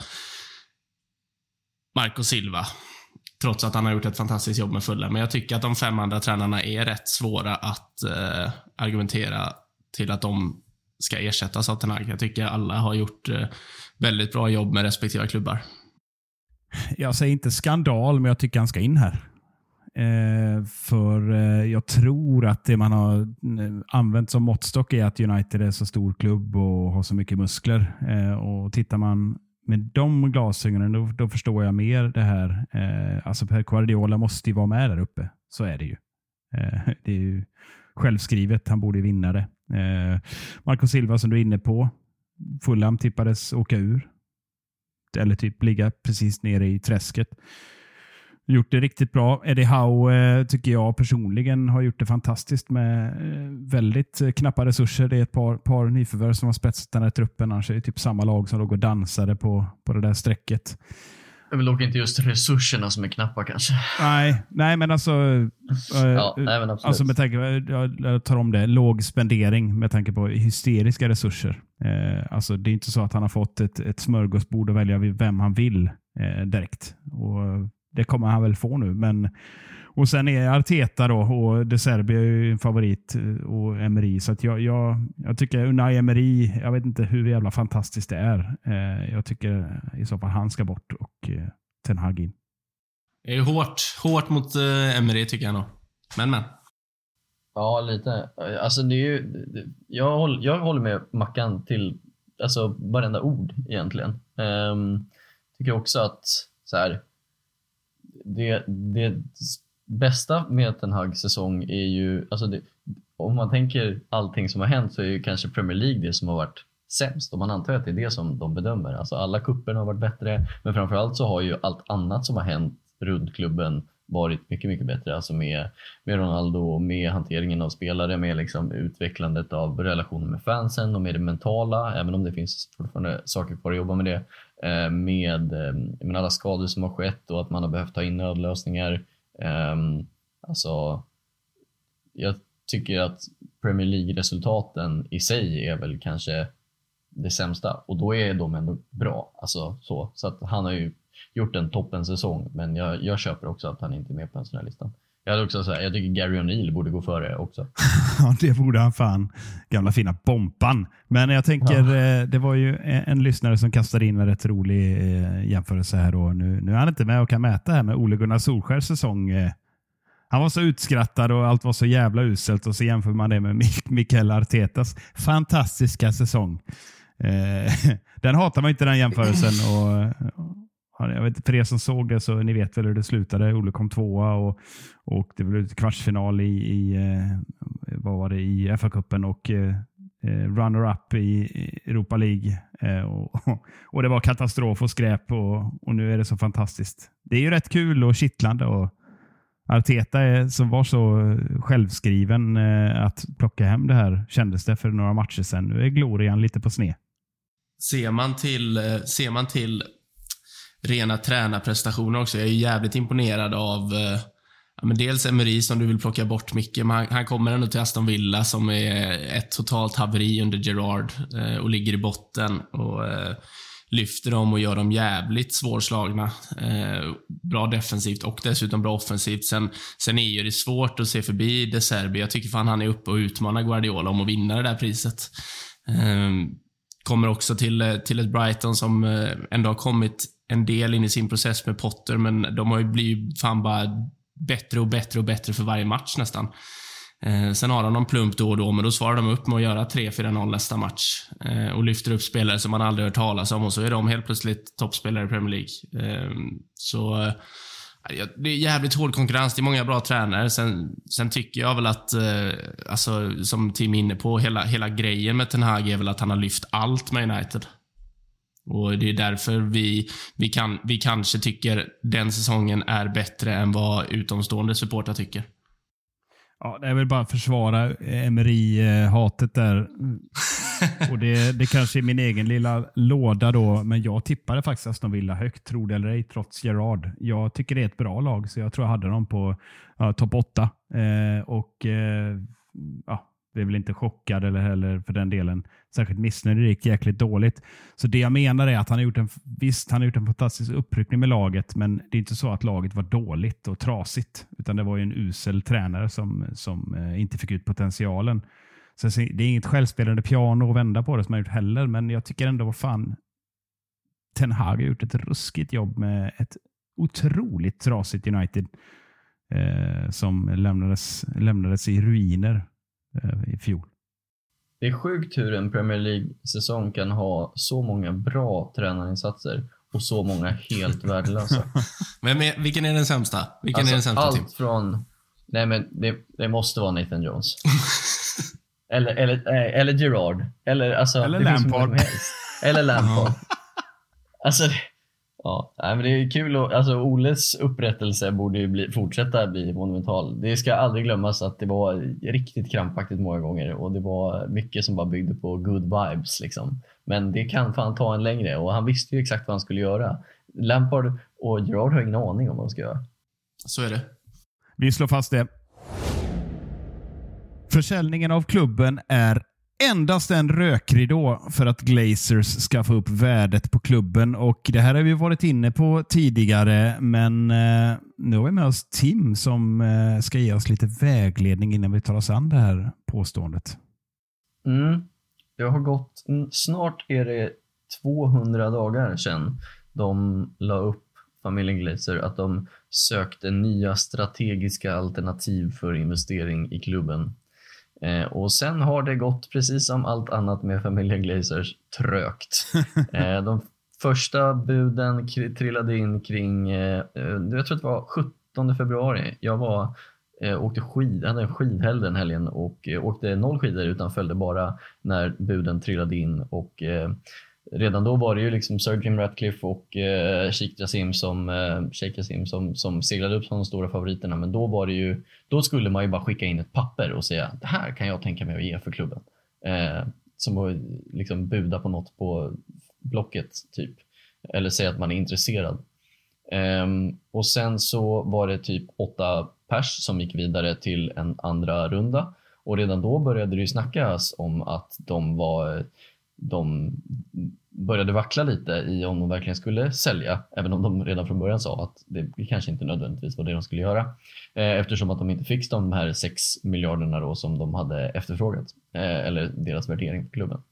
Marco Silva. Trots att han har gjort ett fantastiskt jobb med Fulham. Men jag tycker att de fem andra tränarna är rätt svåra att eh, argumentera till att de ska ersättas av Ten Jag tycker alla har gjort eh, väldigt bra jobb med respektive klubbar. Jag säger inte skandal, men jag tycker han ska in här. Eh, för eh, jag tror att det man har eh, använt som måttstock är att United är så stor klubb och har så mycket muskler. Eh, och Tittar man med de glasögonen, då, då förstår jag mer det här. Eh, alltså Per Guardiola måste ju vara med där uppe. Så är det ju. Eh, det är ju självskrivet. Han borde vinna det. Eh, Marco Silva som du är inne på. Fulham tippades åka ur. Eller typ ligga precis nere i träsket. Gjort det riktigt bra. Eddie Howe eh, tycker jag personligen har gjort det fantastiskt med eh, väldigt eh, knappa resurser. Det är ett par, par nyförvärv som har spetsat den här truppen. Annars är det typ samma lag som låg och dansade på, på det där strecket. Det är väl dock inte just resurserna som är knappa kanske. Nej, nej men alltså. eh, Ja, nej, men absolut. alltså med tanke på, jag, tar om det, låg spendering med tanke på hysteriska resurser. Eh, alltså det är inte så att han har fått ett, ett smörgåsbord att välja vem han vill eh, direkt. Och det kommer han väl få nu. Men, och sen är Arteta då och De Serbi är ju en favorit eh, och Emery. Så att jag, jag, jag tycker Unai Emery, jag vet inte hur jävla fantastiskt det är. Eh, jag tycker i så fall han ska bort och eh, Ten Hag in. Det är hårt, hårt mot eh, Emery tycker jag nog. Men men. Ja, lite. Alltså det är ju, jag, håller, jag håller med Mackan till alltså, varenda ord egentligen. Um, tycker också att så här, det, det bästa med en hög säsong är ju, alltså det, om man tänker allting som har hänt så är ju kanske Premier League det som har varit sämst och man antar att det är det som de bedömer. Alltså alla kupperna har varit bättre men framförallt så har ju allt annat som har hänt runt klubben varit mycket, mycket bättre. Alltså med, med Ronaldo, med hanteringen av spelare, med liksom utvecklandet av relationen med fansen och med det mentala, även om det finns fortfarande saker kvar att jobba med det. Eh, med, eh, med alla skador som har skett och att man har behövt ta in nödlösningar. Um, alltså, jag tycker att Premier League-resultaten i sig är väl kanske det sämsta och då är de ändå bra. Alltså, så. så att han har ju gjort en toppensäsong, men jag, jag köper också att han inte är med på en sån här listan. Jag, hade också så här, jag tycker Gary O'Neill borde gå före också. Ja, det borde han fan. Gamla fina Bompan. Men jag tänker, eh, det var ju en, lyssnare som kastade in en rätt rolig eh, jämförelse här. Då. Nu, nu är han inte med och kan mäta här med Ole Gunnar Solskjärs säsong. Eh. Han var så utskrattad och allt var så jävla uselt och så jämför man det med Mik- Mikael Artetas fantastiska säsong. Den hatar man inte den jämförelsen. Och, Ja, jag vet, för er som såg det så ni vet väl hur det slutade. Olle kom tvåa och, och det blev kvartsfinal i, i, eh, vad var det, i FA-cupen och eh, eh runner-up i Europa League. Eh, och, och Det var katastrof och skräp och, och nu är det så fantastiskt. Det är ju rätt kul och kittlande. Och Arteta är, som var så självskriven eh, att plocka hem det här kändes det för några matcher sedan. Nu är glorian lite på sned. Ser man till, eh, ser man till rena tränarprestationer också. Jag är jävligt imponerad av eh, ja, men dels Emery som du vill plocka bort mycket, men han, han kommer ändå till Aston Villa som är ett totalt haveri under Gerard eh, och ligger i botten och eh, lyfter dem och gör dem jävligt svårslagna. Eh, bra defensivt och dessutom bra offensivt. Sen, sen är ju det svårt att se förbi De Serbi. Jag tycker fan han är uppe och utmanar Guardiola om att vinna det där priset. Eh, kommer också till, eh, till ett Brighton som eh, ändå har kommit en del in i sin process med Potter, men de har ju blivit fan bara bättre och bättre och bättre för varje match nästan. Eh, sen har de någon plump då och då, men då svarar de upp med att göra 3-4-0 nästa match. Eh, och lyfter upp spelare som man aldrig hört talas om och så är de helt plötsligt toppspelare i Premier League. Eh, så eh, Det är jävligt hård konkurrens. Det är många bra tränare. Sen, sen tycker jag väl att, eh, alltså, som Tim är inne på, hela, hela grejen med Ten Hag är väl att han har lyft allt med United. Och Det är därför vi, vi, kan, vi kanske tycker den säsongen är bättre än vad utomstående supportrar tycker. Ja, det är väl bara att försvara Emery-hatet där. Och det, det kanske är min egen lilla låda då, men jag tippade faktiskt Aston Villa högt, tro det eller ej, trots Gerard. Jag tycker det är ett bra lag, så jag tror jag hade dem på ja, topp åtta. Eh, och eh, ja, blev väl inte chockad eller heller för den delen särskilt missnöjd. Det gick jäkligt dåligt. Så det jag menar är att han har gjort en, visst, han har gjort en fantastisk uppryckning med laget, men det är inte så att laget var dåligt och trasigt, utan det var ju en usel tränare som, som eh, inte fick ut potentialen. Så det är inget självspelande piano att vända på det som han gjort heller, men jag tycker ändå vad fan Ten Hag har gjort ett ruskigt jobb med ett otroligt trasigt United eh, som lämnades, lämnades i ruiner i fjol. Det är sjukt hur en Premier League-säsong kan ha så många bra tränarinsatser och så många helt värdelösa. Vem är, vilken är den sämsta? Vilken är den Alltså, sämsta allt från... Nej, men det, det måste vara Nathan Jones. eller, eller, eh, eller Gerard. Eller, alltså, Eller Lampard. Eller Lampard. alltså, det- ja, nej, men det är kul. Och, alltså, Oles upprättelse borde ju bli, fortsätta bli monumental. Det ska aldrig glömmas att det var riktigt krampaktigt många gånger och det var mycket som bara byggde på good vibes. Liksom. Men det kan fan ta en längre och han visste ju exakt vad han skulle göra. Lampard och Gerard har ingen aning om vad de ska göra. Så är det. Vi slår fast det. Försäljningen av klubben är endast en rökridå för att Glazers ska få upp värdet på klubben. Och Det här har vi varit inne på tidigare, men eh, nu har vi med oss Tim som eh, ska ge oss lite vägledning innan vi tar oss an det här påståendet. Mm. Det har gått, mm, snart är det 200 dagar sedan de la upp familjen Glazer att de sökte nya strategiska alternativ för investering i klubben. Eh, och sen har det gått, precis som allt annat med familjen Glazers, trögt. Eh, de första buden trillade in kring, eh, eh, jag tror det var 17 februari. Jag var eh, åkte skid, hade en skidhelg den helgen och eh, åkte noll skidor utan följde bara när buden trillade in och redan då var det ju liksom Sir Jim Ratcliffe och eh, Sheikh Jassim som, eh, Sheikh Jassim som, som seglade upp som de stora favoriterna men då var det ju, då skulle man ju bara skicka in ett papper och säga det här kan jag tänka mig att ge för klubben. Eh, som att liksom buda på något på Blocket typ. Eller säga att man är intresserad. Ehm, och sen så var det typ åtta pers som gick vidare till en andra runda. Och redan då började det ju snackas om att de var de började vackla lite i om de verkligen skulle sälja, även om de redan från början sa att det kanske inte nödvändigtvis var det de skulle göra. Eh, eftersom att de inte fick de här 6 miljarderna då som de hade efterfrågat, eh, eller deras värdering på klubben.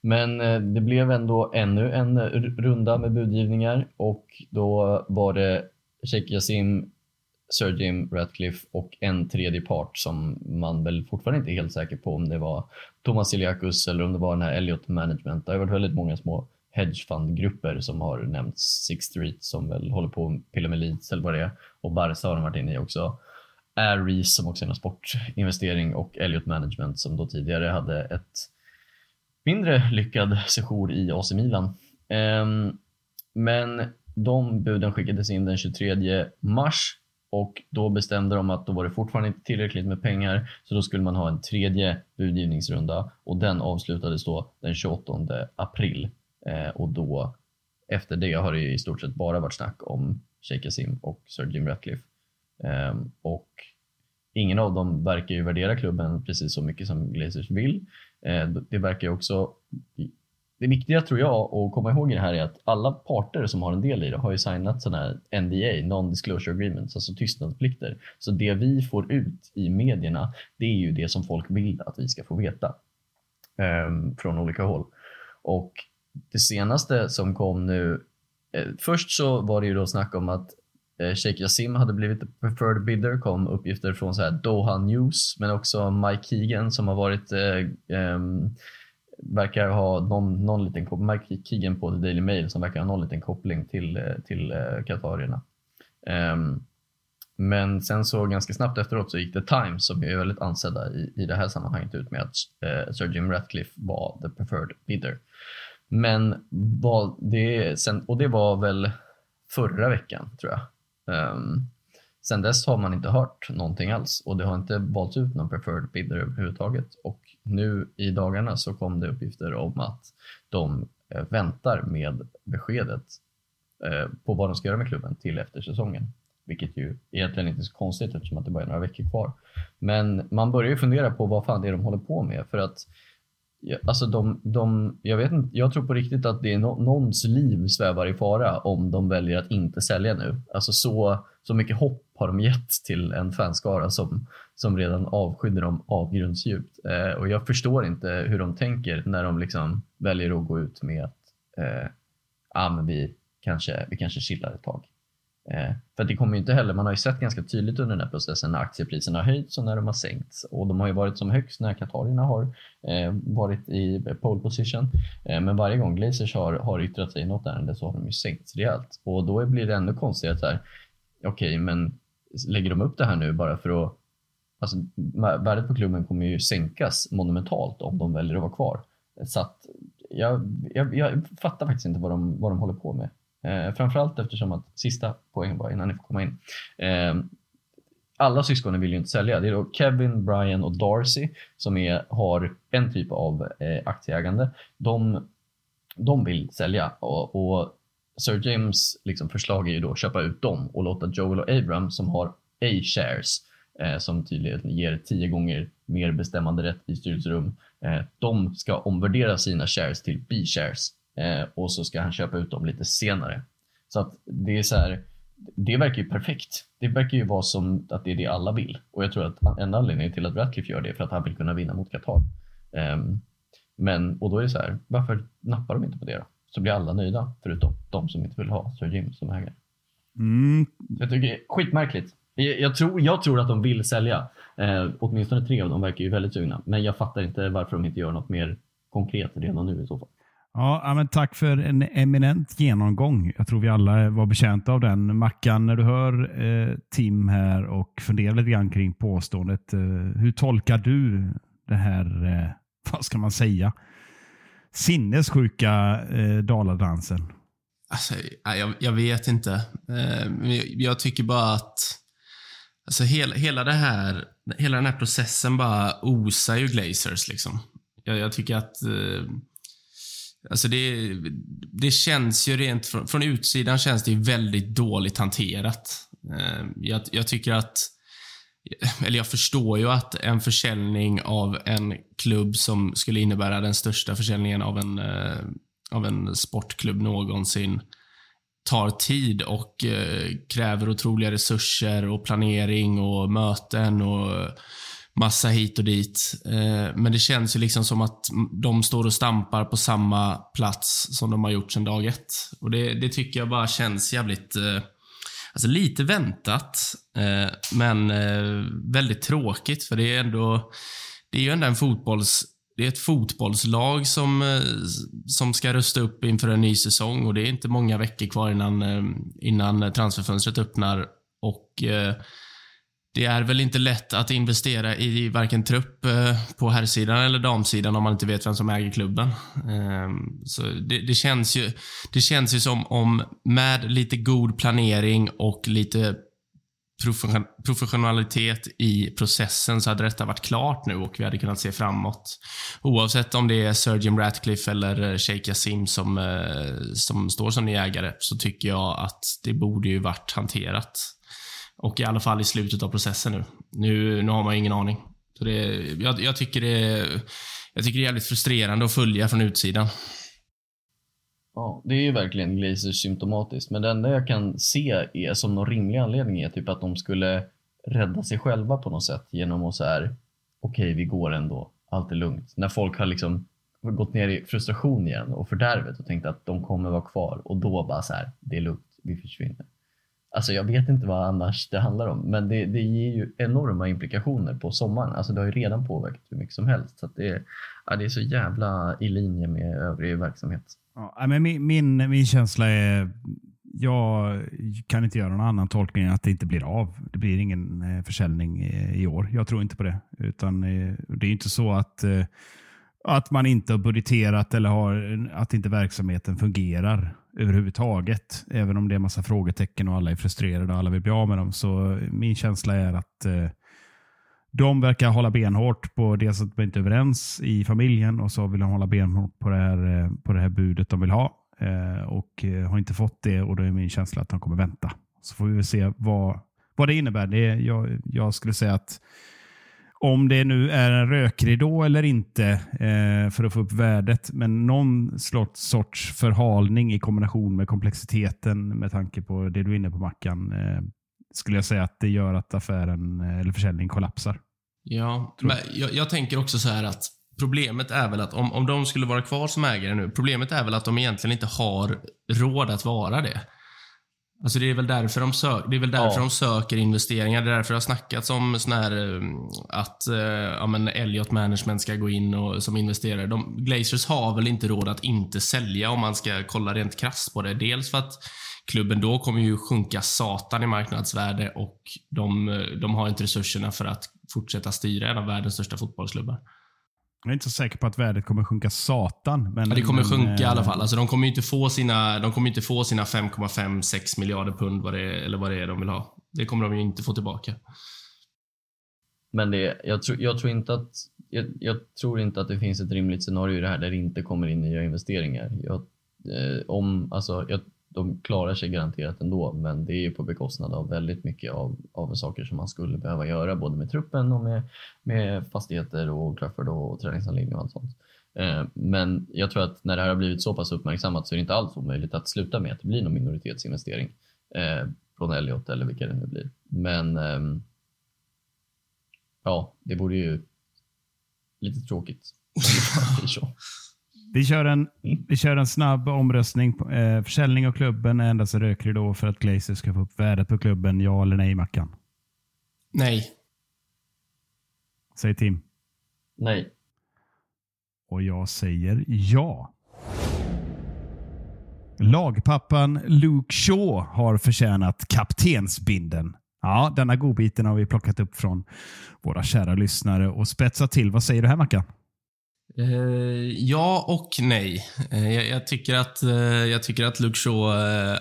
Men eh, det blev ändå ännu en runda med budgivningar och då var det Sheikh Yassim Sir Jim Ratcliffe och en tredje part som man väl fortfarande inte är helt säker på om det var Thomas Iliakus eller om det var den här Elliot Management. Det har varit väldigt många små hedgefundgrupper som har nämnts. Six Street som väl håller på med pillar med Leeds eller vad det är. Och Barca har de varit inne i också. Aries som också är en sportinvestering och Elliot Management som då tidigare hade ett mindre lyckad sejour i AC Milan. Ehm, men de buden skickades in den 23 mars och då bestämde de att då var det fortfarande inte tillräckligt med pengar så då skulle man ha en tredje budgivningsrunda och den avslutades då den 28 april. Eh, och då efter det har det ju i stort sett bara varit snack om Sheikh Jassim och Sir Jim Ratcliffe. Eh, och ingen av dem verkar ju värdera klubben precis så mycket som Glazers vill. Eh, det verkar ju också det viktiga tror jag att komma ihåg i det här är att alla parter som har en del i det har ju signat sådana här NDA, Non-Disclosure Agreements, alltså tystnadsplikter. Så det vi får ut i medierna, det är ju det som folk vill att vi ska få veta eh, från olika håll. Och det senaste som kom nu, eh, först så var det ju då snack om att eh, Sheikh Yassim hade blivit the preferred bidder, kom uppgifter från så här Doha News, men också Mike Keegan som har varit eh, ehm, verkar ha någon, någon liten koppling, Mike på The Daily Mail som verkar ha någon liten koppling till, eh, till eh, Qatarierna. Um, men sen så ganska snabbt efteråt så gick The Times som är väldigt ansedda i, i det här sammanhanget ut med att eh, Sir Jim Ratcliffe var the preferred bidder. Men vad det, sen, och det var väl förra veckan tror jag. Um, sen dess har man inte hört någonting alls och det har inte valts ut någon preferred bidder överhuvudtaget. Och nu i dagarna så kom det uppgifter om att de eh, väntar med beskedet eh, på vad de ska göra med klubben till efter säsongen. Vilket ju egentligen inte är så konstigt eftersom att det bara är några veckor kvar. Men man börjar ju fundera på vad fan det är de håller på med. För att alltså de, de, jag, vet inte, jag tror på riktigt att det är no, någons liv svävar i fara om de väljer att inte sälja nu. Alltså så, så mycket hopp har de gett till en fanskara som, som redan avskydde dem avgrundsdjupt. Eh, och jag förstår inte hur de tänker när de liksom väljer att gå ut med att eh, ah, men vi, kanske, vi kanske chillar ett tag. Eh, för det kommer ju inte heller, man har ju sett ganska tydligt under den här processen när aktiepriserna har höjts och när de har sänkts. Och de har ju varit som högst när Katarina har eh, varit i pole position. Eh, men varje gång Glazers har, har yttrat sig i något ärende så har de ju sänkts rejält. Och då blir det ännu konstigare att så här, okej, okay, men lägger de upp det här nu bara för att Alltså, värdet på klubben kommer ju sänkas monumentalt om de väljer att vara kvar. Så att jag, jag, jag fattar faktiskt inte vad de, vad de håller på med. Eh, framförallt eftersom att, sista poängen bara innan ni får komma in. Eh, alla syskonen vill ju inte sälja. Det är då Kevin, Brian och Darcy som är, har en typ av eh, aktieägande. De, de vill sälja och, och Sir James liksom förslag är ju då att köpa ut dem och låta Joel och Abram som har A-shares eh, som tydligen ger tio gånger mer bestämmande rätt i styrelserum. Eh, de ska omvärdera sina shares till B-shares eh, och så ska han köpa ut dem lite senare. Så att det är så här, det verkar ju perfekt. Det verkar ju vara som att det är det alla vill. Och jag tror att en anledning till att Ratcliffe gör det är för att han vill kunna vinna mot Qatar. Ehm, men, och då är det så här, varför nappar de inte på det då? Så blir alla nöjda, förutom de som inte vill ha Sir Jim som ägare. Mm. Jag tycker det är skitmärkligt. Jag, jag, tror, jag tror att de vill sälja. Eh, åtminstone tre av dem verkar ju väldigt sugna. Men jag fattar inte varför de inte gör något mer konkret redan nu i så fall. Ja, men tack för en eminent genomgång. Jag tror vi alla var betjänta av den. Mackan, när du hör eh, Tim här och funderar lite grann kring påståendet. Eh, hur tolkar du det här, eh, vad ska man säga, sinnessjuka eh, daladansen? Alltså, jag, jag vet inte. Eh, jag tycker bara att alltså, hela, hela, det här, hela den här processen bara osar ju Glazers. Liksom. Jag, jag tycker att eh, Alltså det, det känns ju rent från, från utsidan känns det väldigt dåligt hanterat. Eh, jag, jag, tycker att, eller jag förstår ju att en försäljning av en klubb som skulle innebära den största försäljningen av en, eh, av en sportklubb någonsin tar tid och eh, kräver otroliga resurser och planering och möten och massa hit och dit. Eh, men det känns ju liksom som att de står och stampar på samma plats som de har gjort sedan dag ett. Och det, det tycker jag bara känns jävligt, eh, alltså lite väntat, eh, men eh, väldigt tråkigt för det är ändå, det är ju ändå en fotbolls det är ett fotbollslag som, eh, som ska rusta upp inför en ny säsong och det är inte många veckor kvar innan, innan transferfönstret öppnar. Och det är väl inte lätt att investera i varken trupp eh, på herrsidan eller damsidan om man inte vet vem som äger klubben. Ehm, så det, det, känns ju, det känns ju som om med lite god planering och lite professionalitet i processen så hade detta varit klart nu och vi hade kunnat se framåt. Oavsett om det är Sir Jim Ratcliffe eller eh, Sheikh Yassim som, eh, som står som ny ägare så tycker jag att det borde ju varit hanterat. Och i alla fall i slutet av processen nu. Nu, nu har man ingen aning. Så det, jag, jag, tycker det, jag tycker det är jävligt frustrerande att följa från utsidan. Ja, det är ju verkligen Glazers symptomatiskt. Men det enda jag kan se är som någon rimlig anledning är typ att de skulle rädda sig själva på något sätt genom att så här, okej, okay, vi går ändå, allt är lugnt. När folk har liksom gått ner i frustration igen och fördärvet och tänkt att de kommer vara kvar och då bara så här, det är lugnt, vi försvinner. Alltså jag vet inte vad annars det handlar om, men det, det ger ju enorma implikationer på sommaren. Alltså det har ju redan påverkat hur mycket som helst. Så det, ja, det är så jävla i linje med övrig verksamhet. Ja, men min, min, min känsla är, jag kan inte göra någon annan tolkning än att det inte blir av. Det blir ingen eh, försäljning eh, i år. Jag tror inte på det. Utan eh, Det är inte så att att man inte har budgeterat eller har, att inte verksamheten fungerar överhuvudtaget. Även om det är massa frågetecken och alla är frustrerade och alla vill bli av med dem. Så min känsla är att eh, de verkar hålla benhårt på dels att de inte är överens i familjen och så vill de hålla benhårt på det här, eh, på det här budet de vill ha. Eh, och eh, har inte fått det och då är min känsla att de kommer vänta. Så får vi väl se vad, vad det innebär. Det, jag, jag skulle säga att om det nu är en rökridå eller inte eh, för att få upp värdet. Men någon sorts, förhalning i kombination med komplexiteten med tanke på det du är inne på Mackan. Eh, skulle jag säga att det gör att affären eh, eller försäljningen kollapsar. Ja, men jag, jag tänker också så här att problemet är väl att om, om de skulle vara kvar som ägare nu, problemet är väl att de egentligen inte har råd att vara det. Alltså det är väl därför de, sö det är väl därför Ja. de söker investeringar. Det är därför det har snackats om sån här, eh, att eh, ja, men Elliot Management ska gå in och, som investerare. De, Glazers har väl inte råd att inte sälja om man ska kolla rent krasst på det. Dels för att klubben då kommer ju sjunka satan i marknadsvärde och de, eh, de har inte resurserna för att fortsätta styra en av världens största fotbollsklubbar. Jag är inte så säker på att värdet kommer sjunka satan. Men, Ja, det kommer men, sjunka i alla eh, fall. Alltså, de kommer ju inte få sina, de kommer inte få sina 5,5-6 miljarder pund vad det är, eller vad det är de vill ha. Det kommer de ju inte få tillbaka. Men det, jag, tror, jag, tror inte att, jag, jag tror inte att det finns ett rimligt scenario i det här där det inte kommer in nya investeringar. Jag, eh, om, alltså, jag, de klarar sig garanterat ändå, men det är ju på bekostnad av väldigt mycket av, av saker som man skulle behöva göra, både med truppen och med, med fastigheter och Trafford och träningsanläggning och allt sånt. Eh, Men jag tror att när det här har blivit så pass uppmärksammat så är det inte alls omöjligt att sluta med att det blir någon minoritetsinvestering eh, från Elliot eller vilka det nu blir. Men ehm, ja, det vore ju lite tråkigt. Vi kör en, Mm. vi kör en snabb omröstning. på- Eh, försäljning av klubben är endast en rökridå för att Glazer ska få upp värdet på klubben. Ja eller nej, Mackan? Nej. Säg Tim. Nej, Och jag säger ja. Lagpappan Luke Shaw har förtjänat kaptensbinden. Ja, denna godbiten har vi plockat upp från våra kära lyssnare och spetsat till. Vad säger du här Mackan? Eh, ja och nej. Eh, jag, jag, tycker att, eh, jag tycker att Luke Shaw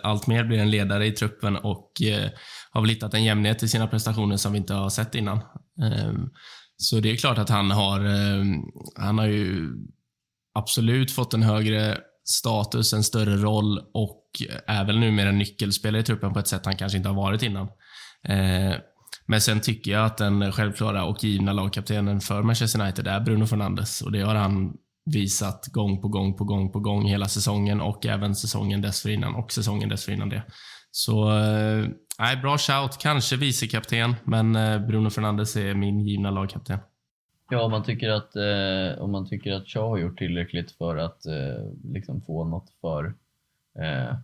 allt mer blir en ledare i truppen och har väl hittat en jämnhet i sina prestationer som vi inte har sett innan. Så det är klart att han har, han har ju absolut fått en högre status, en större roll och är väl numera nyckelspelare i truppen på ett sätt han kanske inte har varit innan. Men sen tycker jag att den självklara och givna lagkaptenen för Manchester United är Bruno Fernandes och det har han visat gång på gång på gång på gång hela säsongen och även säsongen dessförinnan och säsongen dessförinnan det. Så, eh, bra shout. Kanske vicekapten, men eh, Bruno Fernandes är min givna lagkapten. ja, om man tycker att, eh, om man tycker att Shaw har gjort tillräckligt för att eh, liksom få något för eh,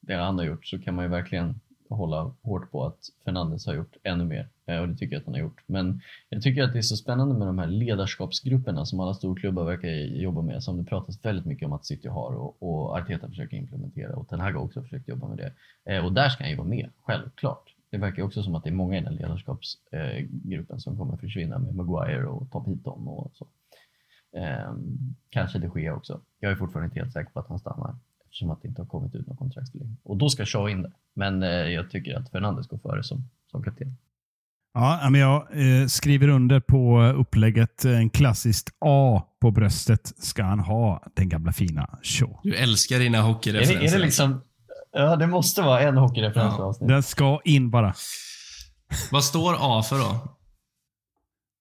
det han har gjort så kan man ju verkligen hålla hårt på att Fernandes har gjort ännu mer eh, och det tycker jag att han har gjort. Men jag tycker att det är så spännande med de här ledarskapsgrupperna som alla storklubbar verkar jobba med som det pratas väldigt mycket om att City har och, och Arteta försöker implementera och Ten Hag har också försökt jobba med det. Eh, och där ska han ju vara med, självklart. Det verkar också som att det är många i den ledarskapsgruppen som kommer försvinna med Maguire och Tom Heaton och så. Ehm, kanske det sker också. Jag är fortfarande inte helt säker på att han stannar eftersom att det inte har kommit ut någon kontraktsförlängning. Och då ska Shaw in där. Men eh, jag tycker att Fernandes går före som, som kapten. Ja, men jag eh, skriver under på upplägget. En klassiskt A på bröstet ska han ha, den gamla fina Shaw. Du älskar dina Är hockeyreferenser. det, är det liksom... Ja, det måste vara en hockeyreferens Ja. Den ska in bara. Vad står A för då?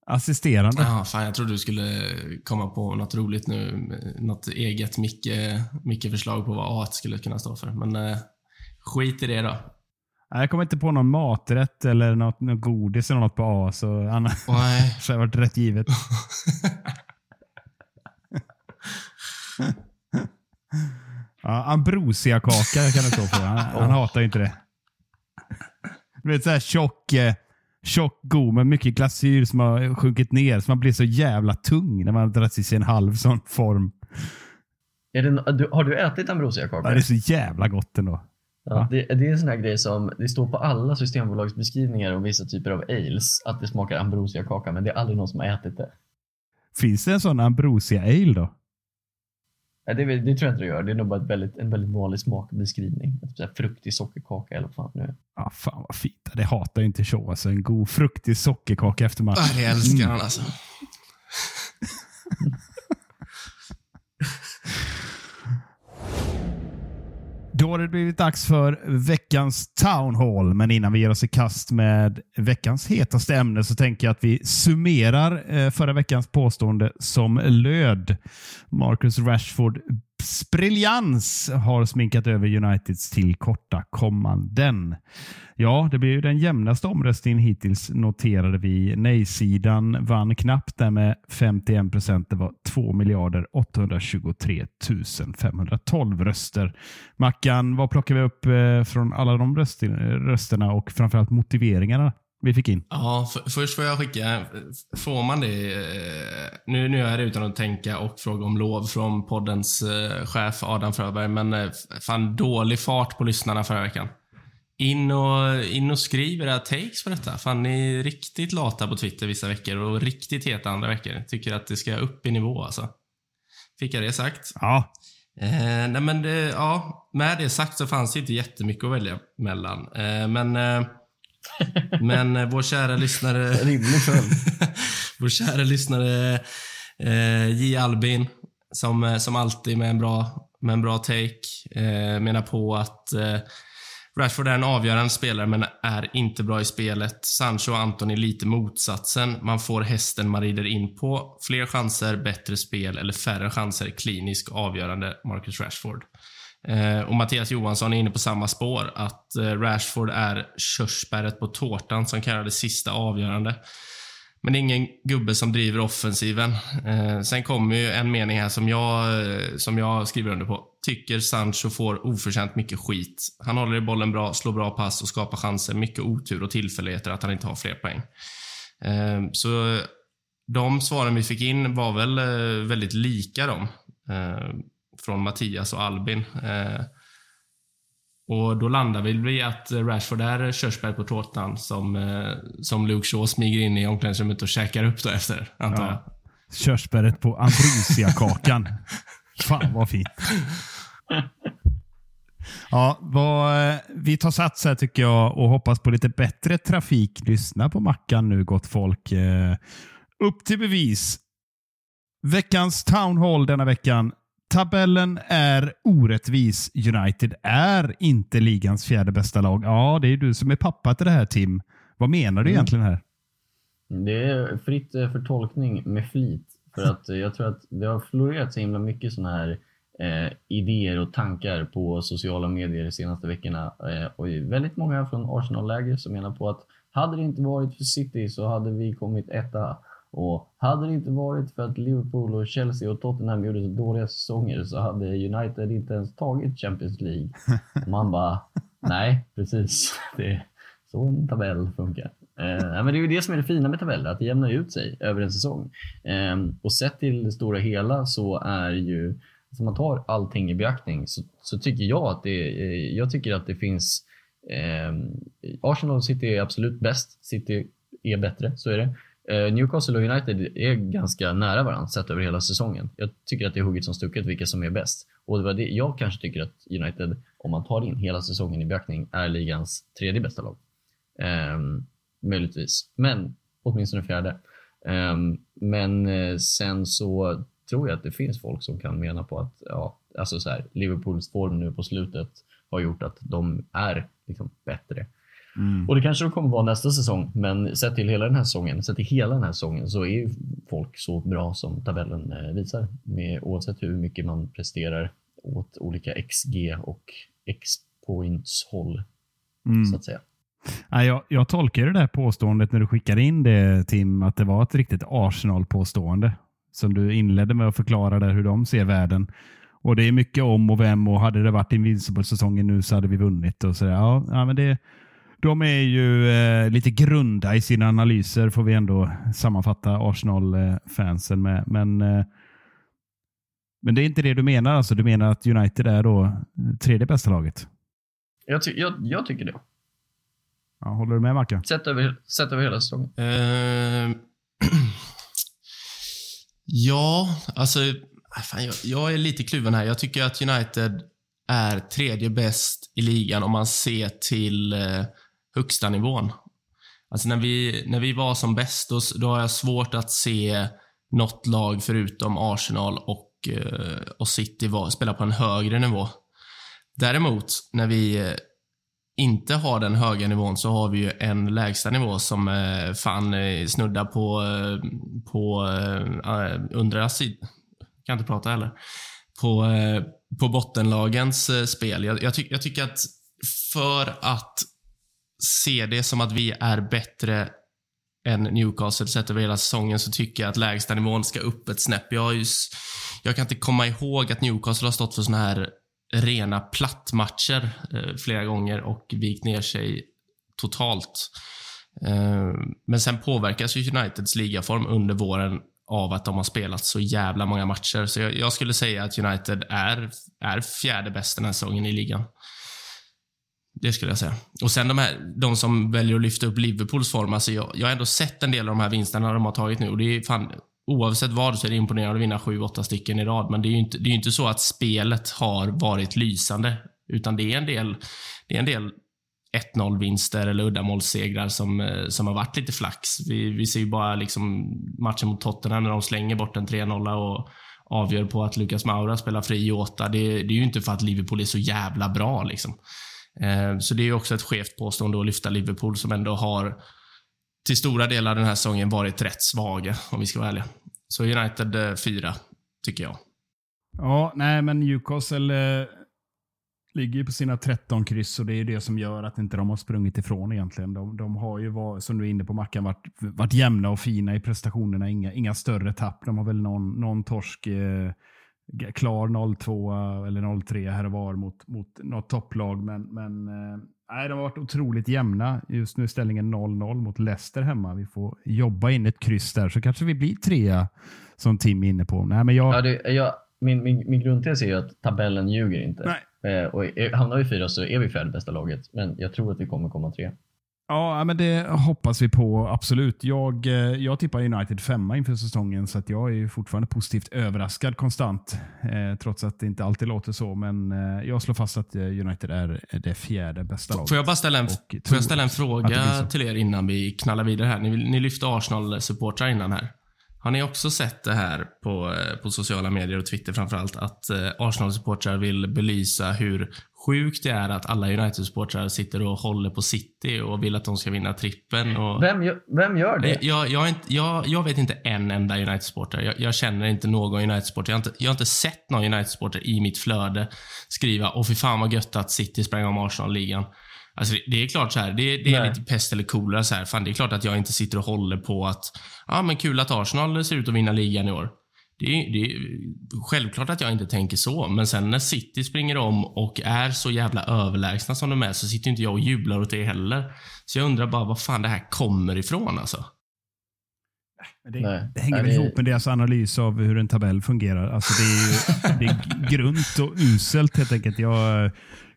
Assisterande. Ah, fan, jag trodde du skulle komma på något roligt nu. Något eget Micke, Micke-förslag på vad A skulle kunna stå för. Men eh, skit i det då. Jag kommer inte på någon maträtt eller något, något godis eller något på A, så annars Nej. så har det varit rätt givet. Ja, Ambrosia-kaka kan det stå för. Han, han hatar inte det. Du vet såhär tjock, eh, tjock god med mycket glasyr som har sjunkit ner. Så man blir så jävla tung när man har dragit i sig en halv sån form. Det, du, har du ätit ambrosiakaka? Ja, det är så jävla gott ändå. Ja, det, det är en sån här grej som det står på alla systembolagsbeskrivningar och vissa typer av ales att det smakar ambrosiakaka, men det är aldrig någon som har ätit det. Finns det en sån Ambrosia-ale då? Nej, det, det tror jag inte det gör. Det är nog bara ett väldigt, en väldigt vanlig smakbeskrivning. Typ så här fruktig sockerkaka eller vad fan nu. Ja, fan vad fint. Det hatar ju inte Shaw. Alltså, en god fruktig sockerkaka efter match. Ah, det älskar han alltså. Då har det blivit dags för veckans Town Hall. Men innan vi ger oss i kast med veckans hetaste ämne så tänker jag att vi summerar eh, förra veckans påstående som löd. Marcus Rashford briljans har sminkat över Uniteds tillkortakommanden. Ja, det blev ju den jämnaste omröstningen hittills noterade vi. Nej-sidan vann knappt där med 51 procent. Det var 2 miljarder 823 512 röster. Mackan, vad plockar vi upp eh, från alla de rösterna och framförallt motiveringarna vi fick in? Ja, för, först får jag skicka, får man det, eh, nu, nu är det utan att tänka och fråga om lov från poddens eh, chef Adam Fröberg, men eh, fan dålig fart på lyssnarna förra veckan. In och, in och skriv era takes på detta. Fan, ni är riktigt lata på Twitter vissa veckor och riktigt heta andra veckor. Tycker att det ska upp i nivå alltså. Fick jag det sagt? Ja. Eh, nej men det, ja, med det sagt så fanns det inte jättemycket att välja mellan. Eh, men eh, men eh, vår kära lyssnare... Rimlig följd. vår kära lyssnare eh, J. Albin, som, eh, som alltid med en bra, med en bra take, eh, menar på att eh, Rashford är en avgörande spelare men är inte bra i spelet. Sancho och Anton är lite motsatsen. Man får hästen man rider in på. Fler chanser, bättre spel eller färre chanser, klinisk avgörande Marcus Rashford. Eh, och Mattias Johansson är inne på samma spår, att eh, Rashford är körsbäret på tårtan som kan göra det sista avgörande. Men det är ingen gubbe som driver offensiven. Eh, sen kommer ju en mening här som jag, som jag skriver under på. Tycker Sancho får oförtjänt mycket skit. Han håller i bollen bra, slår bra pass och skapar chanser. Mycket otur och tillfälligheter att han inte har fler poäng. Så de svaren vi fick in var väl väldigt lika dem. Eh, från Mattias och Albin. Eh, och då landar vi vid att Rashford är körsbär på tårtan som, eh, som Luke Shaw smyger in i omklädningsrummet och käkar upp då efter, antar jag. Ja. Körsbäret på ambrosiakakan. Fan vad fint. Ja, vad, vi tar sats här tycker jag och hoppas på lite bättre trafik. Lyssna på Mackan nu gott folk. Eh, upp till bevis. Veckans Town Hall denna veckan. Tabellen är orättvis. United är inte ligans fjärde bästa lag. Ja, det är du som är pappa till det här Tim. Vad menar du Mm. egentligen här? Det är fritt eh, för tolkning med flit. För att eh, jag tror att det har florerat så himla mycket sådana här eh, idéer och tankar på sociala medier de senaste veckorna. Eh, och väldigt många från Arsenal-läger som menar på att hade det inte varit för City så hade vi kommit etta. Och hade det inte varit för att Liverpool, och Chelsea och Tottenham gjorde så dåliga säsonger så hade United inte ens tagit Champions League. Man bara, nej precis. Det är så en tabell funkar. Eh, men det är ju det som är det fina med tabeller, att det jämnar ut sig över en säsong. Eh, och sett till det stora hela så är ju, om man tar allting i beaktning så, så tycker jag att det, eh, jag tycker att det finns eh, Arsenal och City är absolut bäst. City är bättre, så är det. Eh, Newcastle och United är ganska nära varandra sett över hela säsongen. Jag tycker att det är hugget som stucket vilka som är bäst. Och det var det, jag kanske tycker att United, om man tar in hela säsongen i beaktning, är ligans tredje bästa lag. Um, möjligtvis, men åtminstone fjärde. Um, men eh, sen så tror jag att det finns folk som kan mena på att ja, alltså så här, Liverpools form nu på slutet har gjort att de är liksom bättre. Och det kanske de kommer vara nästa säsong, men sett till hela den här säsongen, sett till hela den här säsongen så är ju folk så bra som tabellen eh, visar. Med, oavsett hur mycket man presterar åt olika XG och X-points håll, så att säga. Nej, jag, jag tolkar det där påståendet när du skickade in det Tim, att det var ett riktigt Arsenal-påstående. Som du inledde med att förklara där hur de ser världen. Och det är mycket om och vem och hade det varit Invincible-säsongen nu så hade vi vunnit. Och så där. Ja, ja, men det, de är ju eh, lite grunda i sina analyser får vi ändå sammanfatta Arsenal-fansen med. Men, eh, men det är inte det du menar alltså? Du menar att United är då tredje bästa laget? Jag, ty- jag, jag tycker det. Ja, håller du med Mackan? Sett över, sett över hela säsongen. Eh, ja, alltså... äh, Fan, jag, jag är lite kluven här. Jag tycker att United är tredje bäst i ligan om man ser till eh, högsta nivån. Alltså när vi, när vi var som bäst, då, då har jag svårt att se något lag förutom Arsenal och, eh, och City var, spela på en högre nivå. Däremot, när vi eh, inte har den höga nivån så har vi ju en lägsta nivå som eh, fan eh, snuddar på, på eh, undre. Kan inte prata heller. På, eh, på bottenlagens eh, spel. Jag, jag, ty jag tycker att för att se det som att vi är bättre än Newcastle sett över hela säsongen så tycker jag att lägsta nivån ska upp ett snäpp. Jag, jag kan inte komma ihåg att Newcastle har stått för såna här rena plattmatcher eh, flera gånger och vikt ner sig totalt. Eh, men sen påverkas ju Uniteds ligaform under våren av att de har spelat så jävla många matcher. Så jag, jag skulle säga att United är, är fjärde bäst den här säsongen i ligan. Det skulle jag säga. Och sen de, här, de som väljer att lyfta upp Liverpools form. Alltså jag, jag har ändå sett en del av de här vinsterna de har tagit nu. Och det är fan, oavsett vad så är det imponerande att vinna 7-8 stycken i rad. Men det är ju inte, det är inte så att spelet har varit lysande. Utan det är en del, det är en del 1-0 vinster eller uddamålssegrar som, eh, som har varit lite flax. Vi, vi ser ju bara liksom matchen mot Tottenham när de slänger bort en 3-0 och avgör på att Lucas Maura spelar fri i åtta. Det, det är ju inte för att Liverpool är så jävla bra. Liksom. Eh, så det är också ett skevt påstående att lyfta Liverpool som ändå har till stora delar den här säsongen varit rätt svaga, om vi ska vara ärliga. Så United eh, 4, tycker jag. Ja, nej, men Newcastle eh, ligger ju på sina 13 kryss och det är det som gör att inte de har sprungit ifrån egentligen. De, de har ju, var, som du är inne på Mackan, varit, varit jämna och fina i prestationerna. Inga, inga större tapp. De har väl någon, någon torsk eh, klar 0-2 eller 0-3 här och var mot, mot något topplag. Men, men eh, nej, de har varit otroligt jämna. Just nu är ställningen 0-0 mot Leicester hemma. Vi får jobba in ett kryss där så kanske vi blir trea som Tim är inne på. Nej, men jag, Ja, det, jag, min, min, min grundtes är ju att tabellen ljuger inte. Nej. Eh, och är, hamnar vi fyra så är vi fjärde bästa laget. Men jag tror att vi kommer komma tre. Ja, men det hoppas vi på. Absolut. Jag, eh, jag tippar United femma inför säsongen, så att jag är fortfarande positivt överraskad konstant. Eh, trots att det inte alltid låter så. Men eh, jag slår fast att eh, United är det fjärde bästa laget. Får jag bara ställa en, får jag ställa en fråga till er innan vi knallar vidare här? Ni, ni lyfte Arsenal-supportrar innan här. Har ni också sett det här på, eh, på sociala medier och Twitter framförallt, att eh, Arsenal-supportrar vill belysa hur sjukt det är att alla United-supportrar sitter och håller på City och vill att de ska vinna trippen. Och... Vem, gör- vem gör det? Jag, jag, inte, jag, jag vet inte en enda United-supporter. Jag, jag känner inte någon United-supporter. Jag, har inte- jag har inte sett någon United-supporter i mitt flöde skriva “Åh fy fan vad gött att City sprang om Arsenal-ligan”. Alltså det, det är klart så här, det, det är Nej. lite pest eller kolera så här. Fan, det är klart att jag inte sitter och håller på att “Ja, men kul att Arsenal ser ut att vinna ligan i år”. Det är, det är självklart att jag inte tänker så, men sen när City springer om och är så jävla överlägsna som de är så sitter inte jag och jublar åt det heller. Så jag undrar bara var fan det här kommer ifrån alltså. Det, Nej. det hänger Nej, väl det- ihop med deras analys av hur en tabell fungerar. Alltså det är ju det är grunt och uselt helt enkelt. Jag,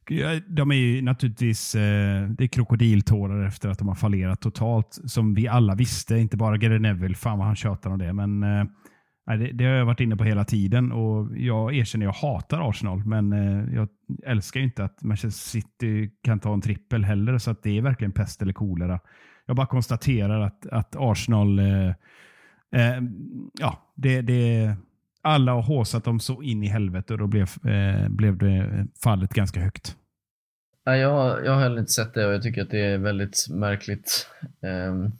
jag- de är ju naturligtvis eh, det är krokodiltårar efter att de har fallerat totalt. Som vi alla visste, inte bara Gary Neville. Fan vad han tjatar om det. Men eh, nej, det, det har jag varit inne på hela tiden och jag erkänner jag hatar Arsenal. Men eh, jag älskar ju inte att Manchester City kan ta en trippel heller. Så att det är verkligen pest eller kolera. Jag bara konstaterar att, att Arsenal eh, Eh, ja, det, det, alla har håsat dem så in i helvete och då blev, eh, blev det fallet ganska högt. Nej, jag, jag har heller inte sett det och jag tycker att det är väldigt märkligt. Ehm,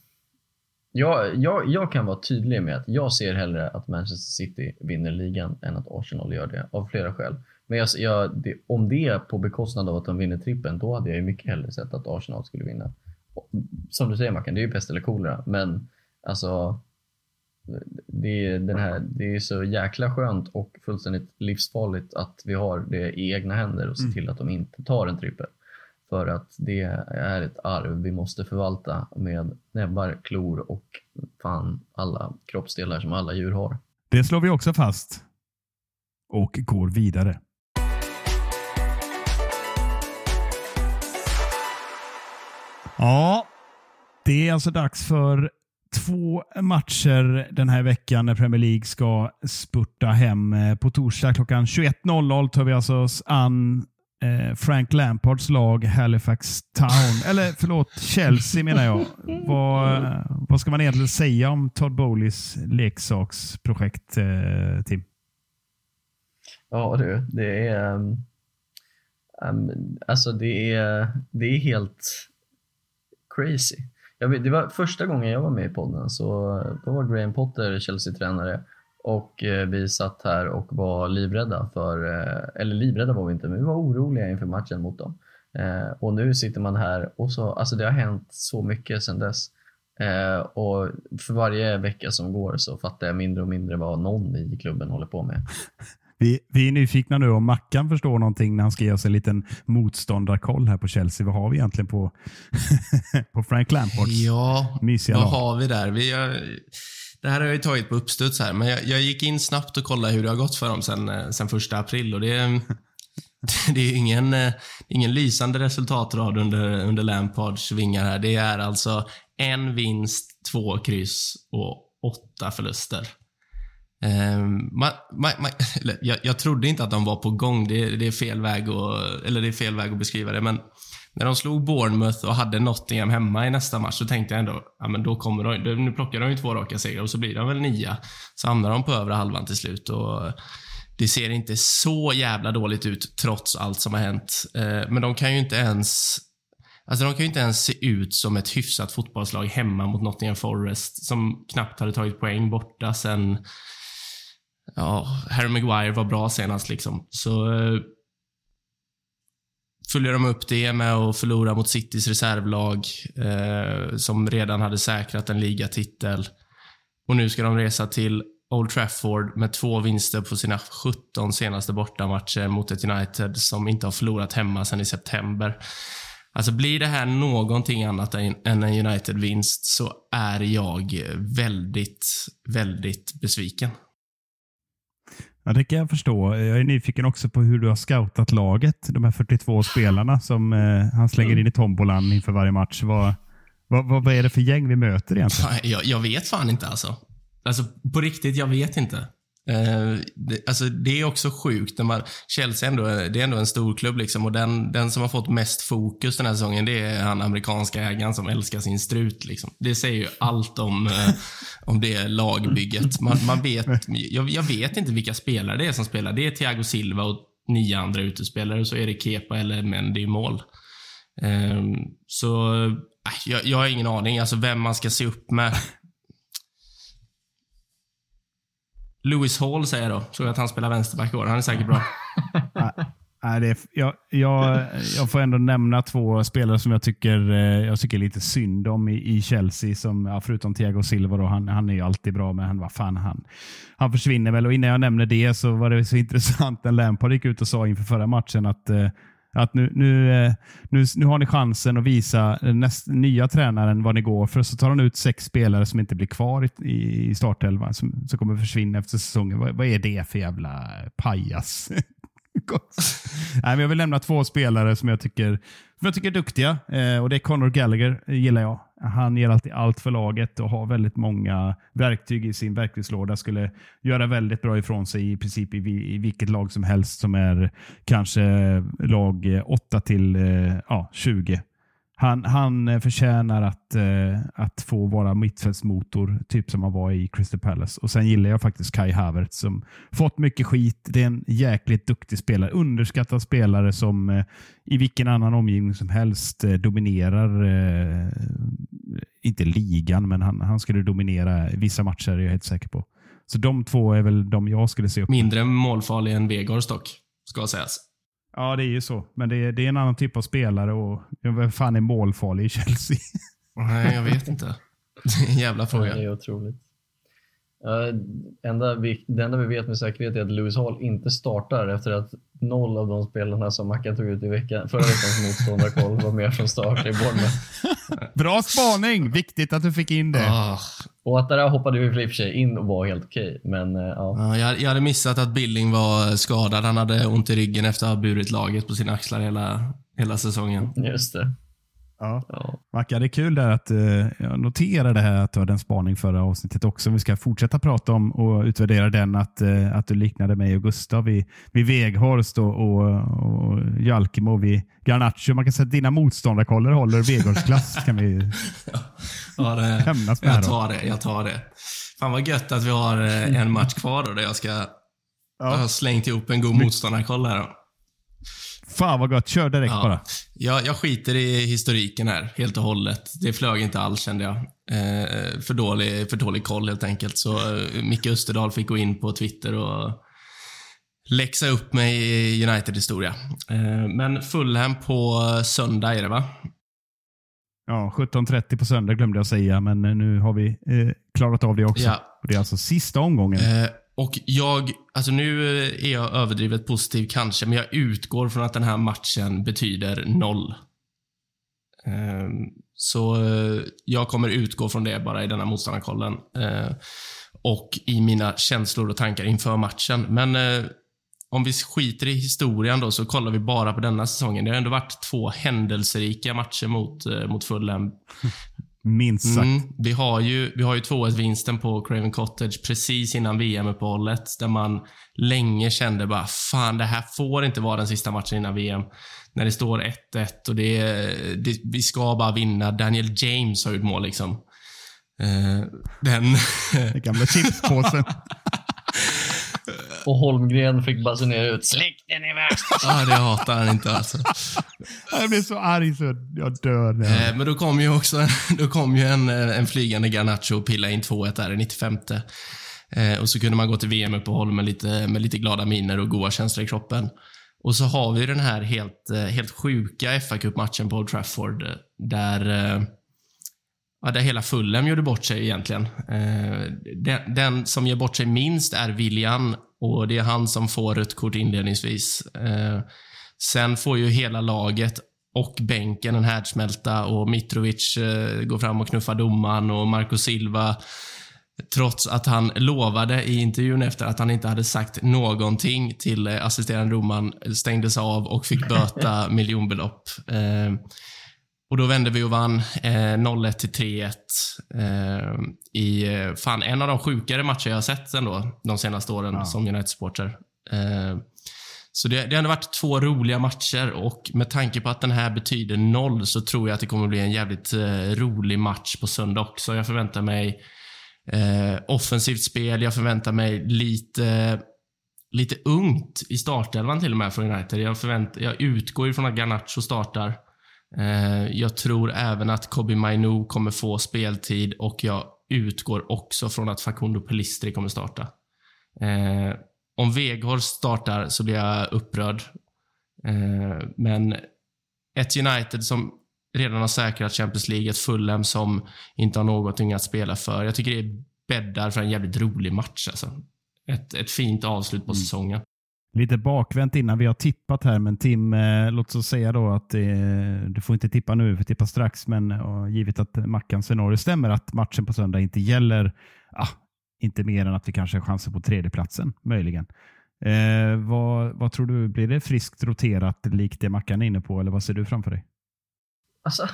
jag, jag, jag kan vara tydlig med att jag ser hellre att Manchester City vinner ligan än att Arsenal gör det, av flera skäl. Men jag, jag, det, om det är på bekostnad av att de vinner trippen, då hade jag ju mycket hellre sett att Arsenal skulle vinna. Som du säger Mackan, det är ju pest eller kolera, men alltså det är, den här, det är så jäkla skönt och fullständigt livsfarligt att vi har det i egna händer och se till att de inte tar en trippel. För att det är ett arv vi måste förvalta med näbbar, klor och fan alla kroppsdelar som alla djur har. Det slår vi också fast. Och går vidare. Ja, det är alltså dags för två matcher den här veckan när Premier League ska spurta hem. Eh, på torsdag klockan 21.00 tar vi alltså oss an Eh, Frank Lampards lag Halifax Town. Eller förlåt, Chelsea menar jag. Vad, eh, vad ska man egentligen säga om Todd Bowleys leksaksprojekt, eh, Tim? Ja du, det är... Um, alltså det är, det är helt crazy. Jag vet, det var första gången jag var med i podden, så eh, då var Graham Potter Chelsea-tränare och eh, vi satt här och var livrädda för, eh, eller livrädda var vi inte, men vi var oroliga inför matchen mot dem. Eh, och nu sitter man här och så, alltså det har hänt så mycket sedan dess. Och för varje vecka som går så fattar jag mindre och mindre vad någon i klubben håller på med. Vi, vi är nyfikna nu om Mackan förstår någonting när han ska ge oss en liten motståndarkoll här på Chelsea. Vad har vi egentligen på, på Frank Lampards Ja, vad har vi där? Vi har, det här har jag ju tagit på uppstuds här, men jag, jag gick in snabbt och kollade hur det har gått för dem sen, eh, sen första april och det, är- det är ingen, eh, ingen lysande resultatrad under, under Lampards vingar här. Det är alltså en vinst, två kryss och åtta förluster. Um, man, man, man, jag, jag trodde inte att de var på gång. Det, det, är fel väg att, eller det är fel väg att beskriva det, men när de slog Bournemouth och hade Nottingham hemma i nästa match så tänkte jag ändå, ja men då kommer de, nu plockar de ju två raka segrar och så blir de väl nia. Så hamnar de på övre halvan till slut och det ser inte så jävla dåligt ut trots allt som har hänt. Eh, men de kan ju inte ens Alltså de kan ju inte ens se ut som ett hyfsat fotbollslag hemma mot Nottingham Forest som knappt hade tagit poäng borta sen Ja, Harry Maguire var bra senast liksom. Så eh, följer de upp det med att förlora mot Citys reservlag eh, som redan hade säkrat en ligatitel. Och nu ska de resa till Old Trafford med två vinster på sina 17 senaste bortamatcher mot ett United som inte har förlorat hemma sedan i september. Alltså blir det här någonting annat än än en United-vinst så är jag väldigt, väldigt besviken. Ja, det kan jag förstå. Jag är nyfiken också på hur du har scoutat laget. De här 42 spelarna som eh, han slänger in i tombolan inför varje match. Vad, vad, vad, är det för gäng vi möter egentligen? Jag, jag vet fan inte alltså. Alltså på riktigt, jag vet inte. Eh, det, alltså, det är också sjukt när man, Chelsea ändå, det är ändå en stor klubb liksom och den, den som har fått mest fokus den här säsongen det är han amerikanska ägaren som älskar sin strut. Liksom. Det säger ju allt om, eh, om det lagbygget. Man, man vet, jag, jag vet inte vilka spelare det är som spelar. Det är Thiago Silva och nio andra utespelare och så är det Kepa eller Mendy i mål. Eh, så jag, jag har ingen aning alltså vem man ska se upp med. Lewis Hall säger jag då. Såg att han spelar vänsterback i år. Han är säkert bra. Nej, det är, jag, jag, jag får ändå nämna två spelare som jag tycker, eh, jag tycker lite synd om i, i Chelsea. Som, ja, förutom Thiago Silva, då, han, han är ju alltid bra, men han, vad fan, han, han försvinner väl. Och innan jag nämner det så var det så intressant när Lampard gick ut och sa inför förra matchen att eh, att nu, nu, eh, nu, nu har ni chansen att visa näst, nya tränaren vad ni går för. Så tar han ut sex spelare som inte blir kvar i, i, startelvan, som, som kommer försvinna efter säsongen. Vad, vad är det för jävla pajas? Nej, men jag vill lämna två spelare som jag tycker, som jag tycker är duktiga. Eh, och Det är Conor Gallagher, eh, gillar jag. Han ger alltid allt för laget och har väldigt många verktyg i sin verktygslåda. Skulle göra väldigt bra ifrån sig i princip i, i vilket lag som helst som är kanske lag 8 till eh, ja, 20. Han, han eh, förtjänar att, eh, att få vara mittfältsmotor, typ som han var i Crystal Palace. Och Sen gillar jag faktiskt Kai Havertz som fått mycket skit. Det är en jäkligt duktig spelare. Underskattad spelare som eh, i vilken annan omgivning som helst eh, dominerar, eh, inte ligan, men han, han skulle dominera vissa matcher, är jag helt säker på. Så de två är väl de jag skulle se upp. Mindre målfarlig än Vegårs dock, ska sägas. Ja, det är ju så. Men det är, det är en annan typ av spelare och ja, vem fan är målfarlig i Chelsea? Nej, jag vet inte. Det är en jävla Ja, fråga. det är otroligt. Ja, enda vi, det enda vi vet med säkerhet är att Lewis Hall inte startar efter att noll av de spelarna som Mackan tog ut i veckan, förra veckans motståndarkoll var med från start i Bournemouth. Bra spaning! Viktigt att du fick in det. Ah, Och att där hoppade vi i och för sig in och var helt okej. Men eh, ja, ja, jag, jag hade missat att Billing var skadad. Han hade ont i ryggen efter att ha burit laget på sina axlar hela, hela säsongen. just det. Ja. Ja. Macka, det är kul där att eh, jag noterade här att du hade en spaning förra avsnittet också. Vi ska fortsätta prata om och utvärdera den, att, eh, att du liknade mig och Gustav vid, vid Veghorst och, och, och Jalkemo vid Garnacho. Man kan säga att dina motståndarkoller håller Veghorst-klass. kan vi Ja, det, hämnas med. jag då. tar det. Jag tar det. Fan vad gött att vi har eh, en match kvar då, där jag ska jag har slängt ihop en god motståndarkoll här. Då. Fan vad gott. Kör direkt bara. Jag, jag skiter i historiken här, helt och hållet. Det flög inte alls, kände jag. Eh, för, dålig, för dålig koll, helt enkelt. Så eh, Micke Österdahl fick gå in på Twitter och läxa upp mig i United-historia. Eh, men Fulham på söndag är det, va? Ja, 17.30 på söndag glömde jag säga, men eh, nu har vi eh, klarat av det också. Ja. Och det är alltså sista omgången. Eh, och jag, alltså nu är jag överdrivet positiv kanske, men jag utgår från att den här matchen betyder noll. Ehm, så eh, jag kommer utgå från det bara i denna motståndarkollen. Eh, och i mina känslor och tankar inför matchen. Men eh, om vi skiter i historien då, så kollar vi bara på denna säsongen. Det har ändå varit två händelserika matcher mot, mot Fulham. Minst sagt. Mm, vi har ju, vi har ju 2-1-vinsten på Craven Cottage precis innan VM-uppehållet, där man länge kände bara, fan det här får inte vara den sista matchen innan VM. När det står 1-1 och det, det, vi ska bara vinna. Daniel James har gjort mål liksom. Eh, den... Den gamla chipspåsen. Och Holmgren fick basunera ut “Släkten är värst”. Ja, det hatar han inte alltså. jag blir så arg så jag dör. Eh, men då kom ju också då kom ju en, eh, en flygande Garnacho och pilla in 2-1 där i 95. Eh, och så kunde man gå till VM-uppehåll med lite, med lite glada miner och goda känslor i kroppen. Och så har vi den här helt, eh, helt sjuka fa Cup-matchen på Old Trafford eh, där, eh, ja, där hela Fulham gjorde bort sig egentligen. Eh, den, den som gör bort sig minst är William och det är han som får rött kort inledningsvis. Eh, sen får ju hela laget och bänken en härdsmälta och Mitrovic eh, går fram och knuffar domaren och Marco Silva Trots att han lovade i intervjun efter att han inte hade sagt någonting till assisterande domaren, stängdes av och fick böta miljonbelopp. Och då vände vi och vann eh, 0-1 till 3-1 eh, i eh, fan, en av de sjukare matcher jag har sett ändå de senaste åren som United-supporter. Eh, så det, det har varit två roliga matcher och med tanke på att den här betyder noll så tror jag att det kommer bli en jävligt eh, rolig match på söndag också. Jag förväntar mig eh, offensivt spel. Jag förväntar mig lite, lite ungt i startelvan till och med för United. Jag, förvänt, jag utgår ifrån att Garnacho startar. Eh, jag tror även att Kobe Mainu kommer få speltid och jag utgår också från att Facundo Pelistri kommer starta. Eh, om Weghorst startar så blir jag upprörd. Eh, men ett United som redan har säkrat Champions League, ett Fulham som inte har någonting att spela för. Jag tycker det bäddar för en jävligt rolig match. Alltså. Ett, ett fint avslut på säsongen. Lite bakvänt innan vi har tippat här, men Tim, eh, låt oss säga då att eh, du får inte tippa nu, för tippa strax, men eh, och, givet att Mackans scenario stämmer, att matchen på söndag inte gäller, ah, inte mer än att vi kanske har chanser på tredjeplatsen, möjligen. Eh, vad, vad tror du, blir det friskt roterat likt det Mackan är inne på, eller vad ser du framför dig? Alltså,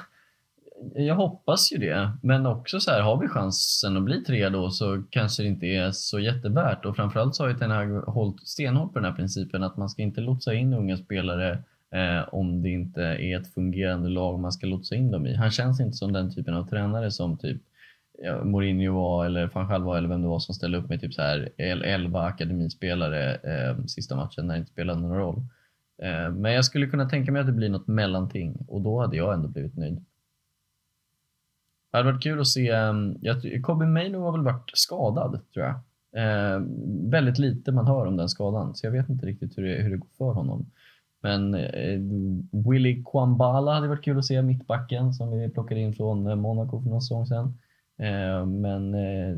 jag hoppas ju det, men också så här, har vi chansen att bli tre då så kanske det inte är så jättevärt och framförallt så har ju Ten Hag hållit stenhårt på den här principen att man ska inte lotsa in unga spelare eh, om det inte är ett fungerande lag man ska lotsa in dem i. Han känns inte som den typen av tränare som typ ja, Mourinho var eller van Gaal var eller vem det var som ställde upp med typ så här 11 akademispelare eh, sista matchen när det inte spelade någon roll. Eh, men jag skulle kunna tänka mig att det blir något mellanting och då hade jag ändå blivit nöjd. Det hade varit kul att se, ehm, jag, Kobe Maino har väl varit skadad tror jag. Eh, väldigt lite man hör om den skadan, så jag vet inte riktigt hur det, hur det går för honom. Men eh, Willy Kwambala hade varit kul att se, mittbacken som vi plockade in från eh, Monaco för någon säsong sedan. Eh, men eh,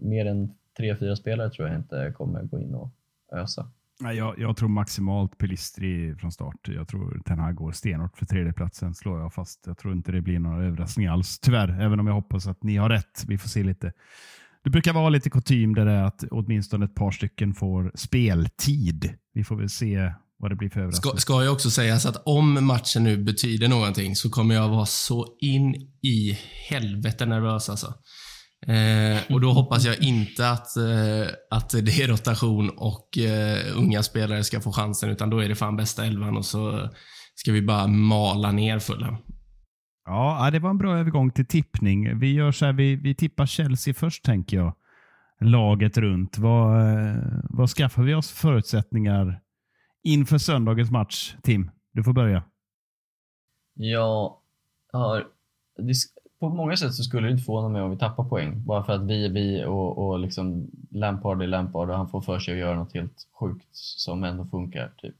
mer än tre, fyra spelare tror jag inte kommer gå in och ösa. Nej, Jag, jag tror maximalt Pelistri från start. Jag tror Ten Hag går stenhårt för tredjeplatsen, slår jag fast. Jag tror inte det blir någon överraskning alls, tyvärr. Även om jag hoppas att ni har rätt. Vi får se lite. Det brukar vara lite kutym det där att åtminstone ett par stycken får speltid. Vi får väl se vad det blir för överraskning. Ska, ska jag också säga så att om matchen nu betyder någonting så kommer jag vara så in i helvete nervös alltså. Eh, och då hoppas jag inte att, eh, att det är rotation och eh, unga spelare ska få chansen, utan då är det fan bästa elvan och så ska vi bara mala ner Fulham. Ja, ja, det var en bra övergång till tippning. Vi gör så här, vi, vi tippar Chelsea först tänker jag. Laget runt. Vad, eh, vad skaffar vi oss för förutsättningar inför söndagens match, Tim? Du får börja. Jag har... På många sätt så skulle det inte förvåna mig om vi tappar poäng. Bara för att vi är vi och, och liksom Lampard är Lampard och han får för sig att göra något helt sjukt som ändå funkar. Typ.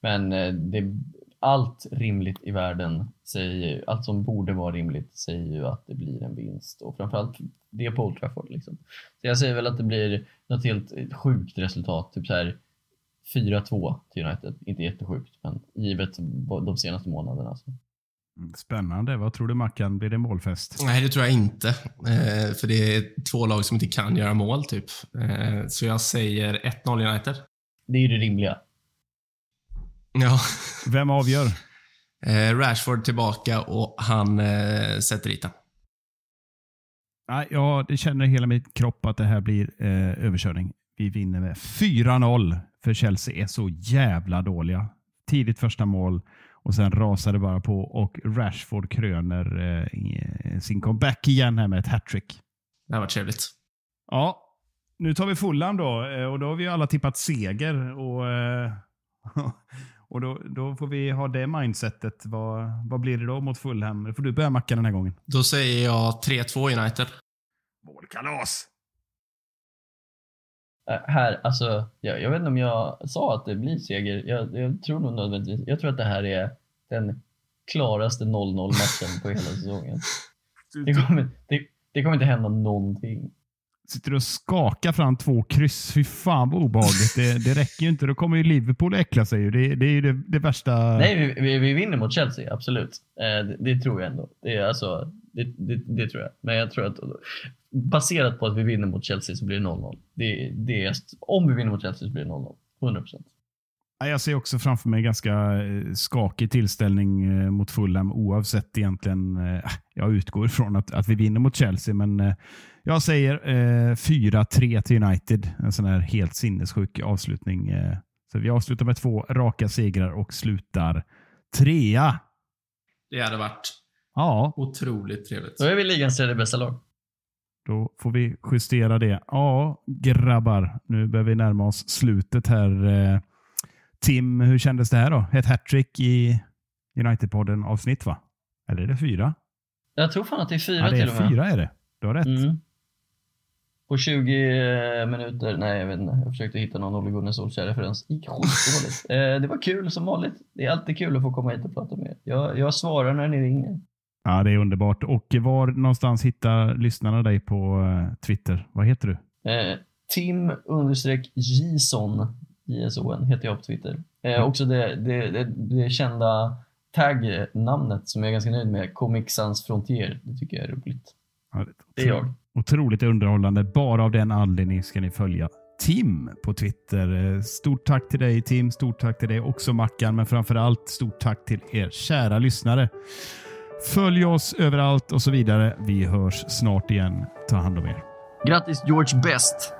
Men eh, det, allt rimligt i världen säger ju, allt som borde vara rimligt säger ju att det blir en vinst och framförallt det på Old Trafford. Liksom. Så jag säger väl att det blir något helt eh, sjukt resultat, typ så här 4-2 till United. Inte jättesjukt, men givet de senaste månaderna. Så. Spännande. Vad tror du Mackan? Blir det målfest? Nej, det tror jag inte. Eh, för det är två lag som inte kan göra mål, typ. Eh, så jag säger 1-0 United. Det är ju det rimliga. Ja. Vem avgör? Eh, Rashford tillbaka och han eh, sätter dit den. Nej, ja, det känner hela min kropp att det här blir eh, överkörning. Vi vinner med 4-0 för Chelsea är så jävla dåliga. Tidigt första mål och sen rasar det bara på och Rashford kröner eh, sin comeback igen här med ett hattrick. Det här var trevligt. Ja, nu tar vi Fulham då eh, och då har vi ju alla tippat seger. Och, eh, och då, då får vi ha det mindsetet. Vad, vad blir det då mot Fulham? Nu får du börja Mackan den här gången. Då säger jag 3-2 United. Målkalas! Äh, här, alltså, jag, jag vet inte om jag sa att det blir seger. Jag, jag tror nog nödvändigtvis. Jag tror att det här är den klaraste 0-0 matchen på hela säsongen. Det kommer, det, det kommer inte hända någonting. Sitter och skakar fram två kryss. Fy fan vad obehagligt. Det, det räcker ju inte. Då kommer ju Liverpool äckla sig. ju. Det, det är ju det, det värsta. Nej, vi, vi, vi vinner mot Chelsea, absolut. Eh, det, det tror jag ändå. Det, är alltså, det, tror jag. Men jag tror att baserat på att vi vinner mot Chelsea så blir det 0-0. Det, är, om vi vinner mot Chelsea så blir det 0-0. 100%. Ja, Jag ser också framför mig ganska eh, skakig tillställning eh, mot Fulham oavsett egentligen. eh, Jag utgår ifrån att, att vi vinner mot Chelsea, men jag säger eh, 4-3 till United. En sån här helt sinnessjuk avslutning. eh. Så vi avslutar med två raka segrar och slutar trea. Det hade varit Ja, otroligt trevligt. Då är vi ligans tredje bästa lag. Då får vi justera det. Ja, grabbar. Nu börjar vi närma oss slutet här. Eh, Tim, hur kändes det här då? Ett hattrick i United-podden avsnitt va? Eller är det fyra? Jag tror fan att det är fyra Ja, det till är och med. fyra är det. Du har rätt. Mm. På 20 minuter, nej jag vet inte, jag försökte hitta någon Ole Gunnar Solskjaer-referens. gick skitdåligt. eh, det var kul som vanligt. Det är alltid kul att få komma hit och prata med er. Jag, jag svarar när ni ringer. Ja, det är underbart. Och var någonstans hittar lyssnarna dig på eh, Twitter? Vad heter du? Eh, Tim understreck Jison, JSON heter jag på Twitter. Eh, också det, det, det, det kända tagg-namnet som jag är ganska nöjd med, Comic Sans Frontier. Det tycker jag är roligt. Ja, Det är jag. Otroligt underhållande. Bara av den anledningen ska ni följa Tim på Twitter. Eh, stort tack till dig Tim. Stort tack till dig också Mackan. Men framför allt stort tack till er kära lyssnare. Följ oss överallt och så vidare. Vi hörs snart igen. Ta hand om er. Grattis George Best!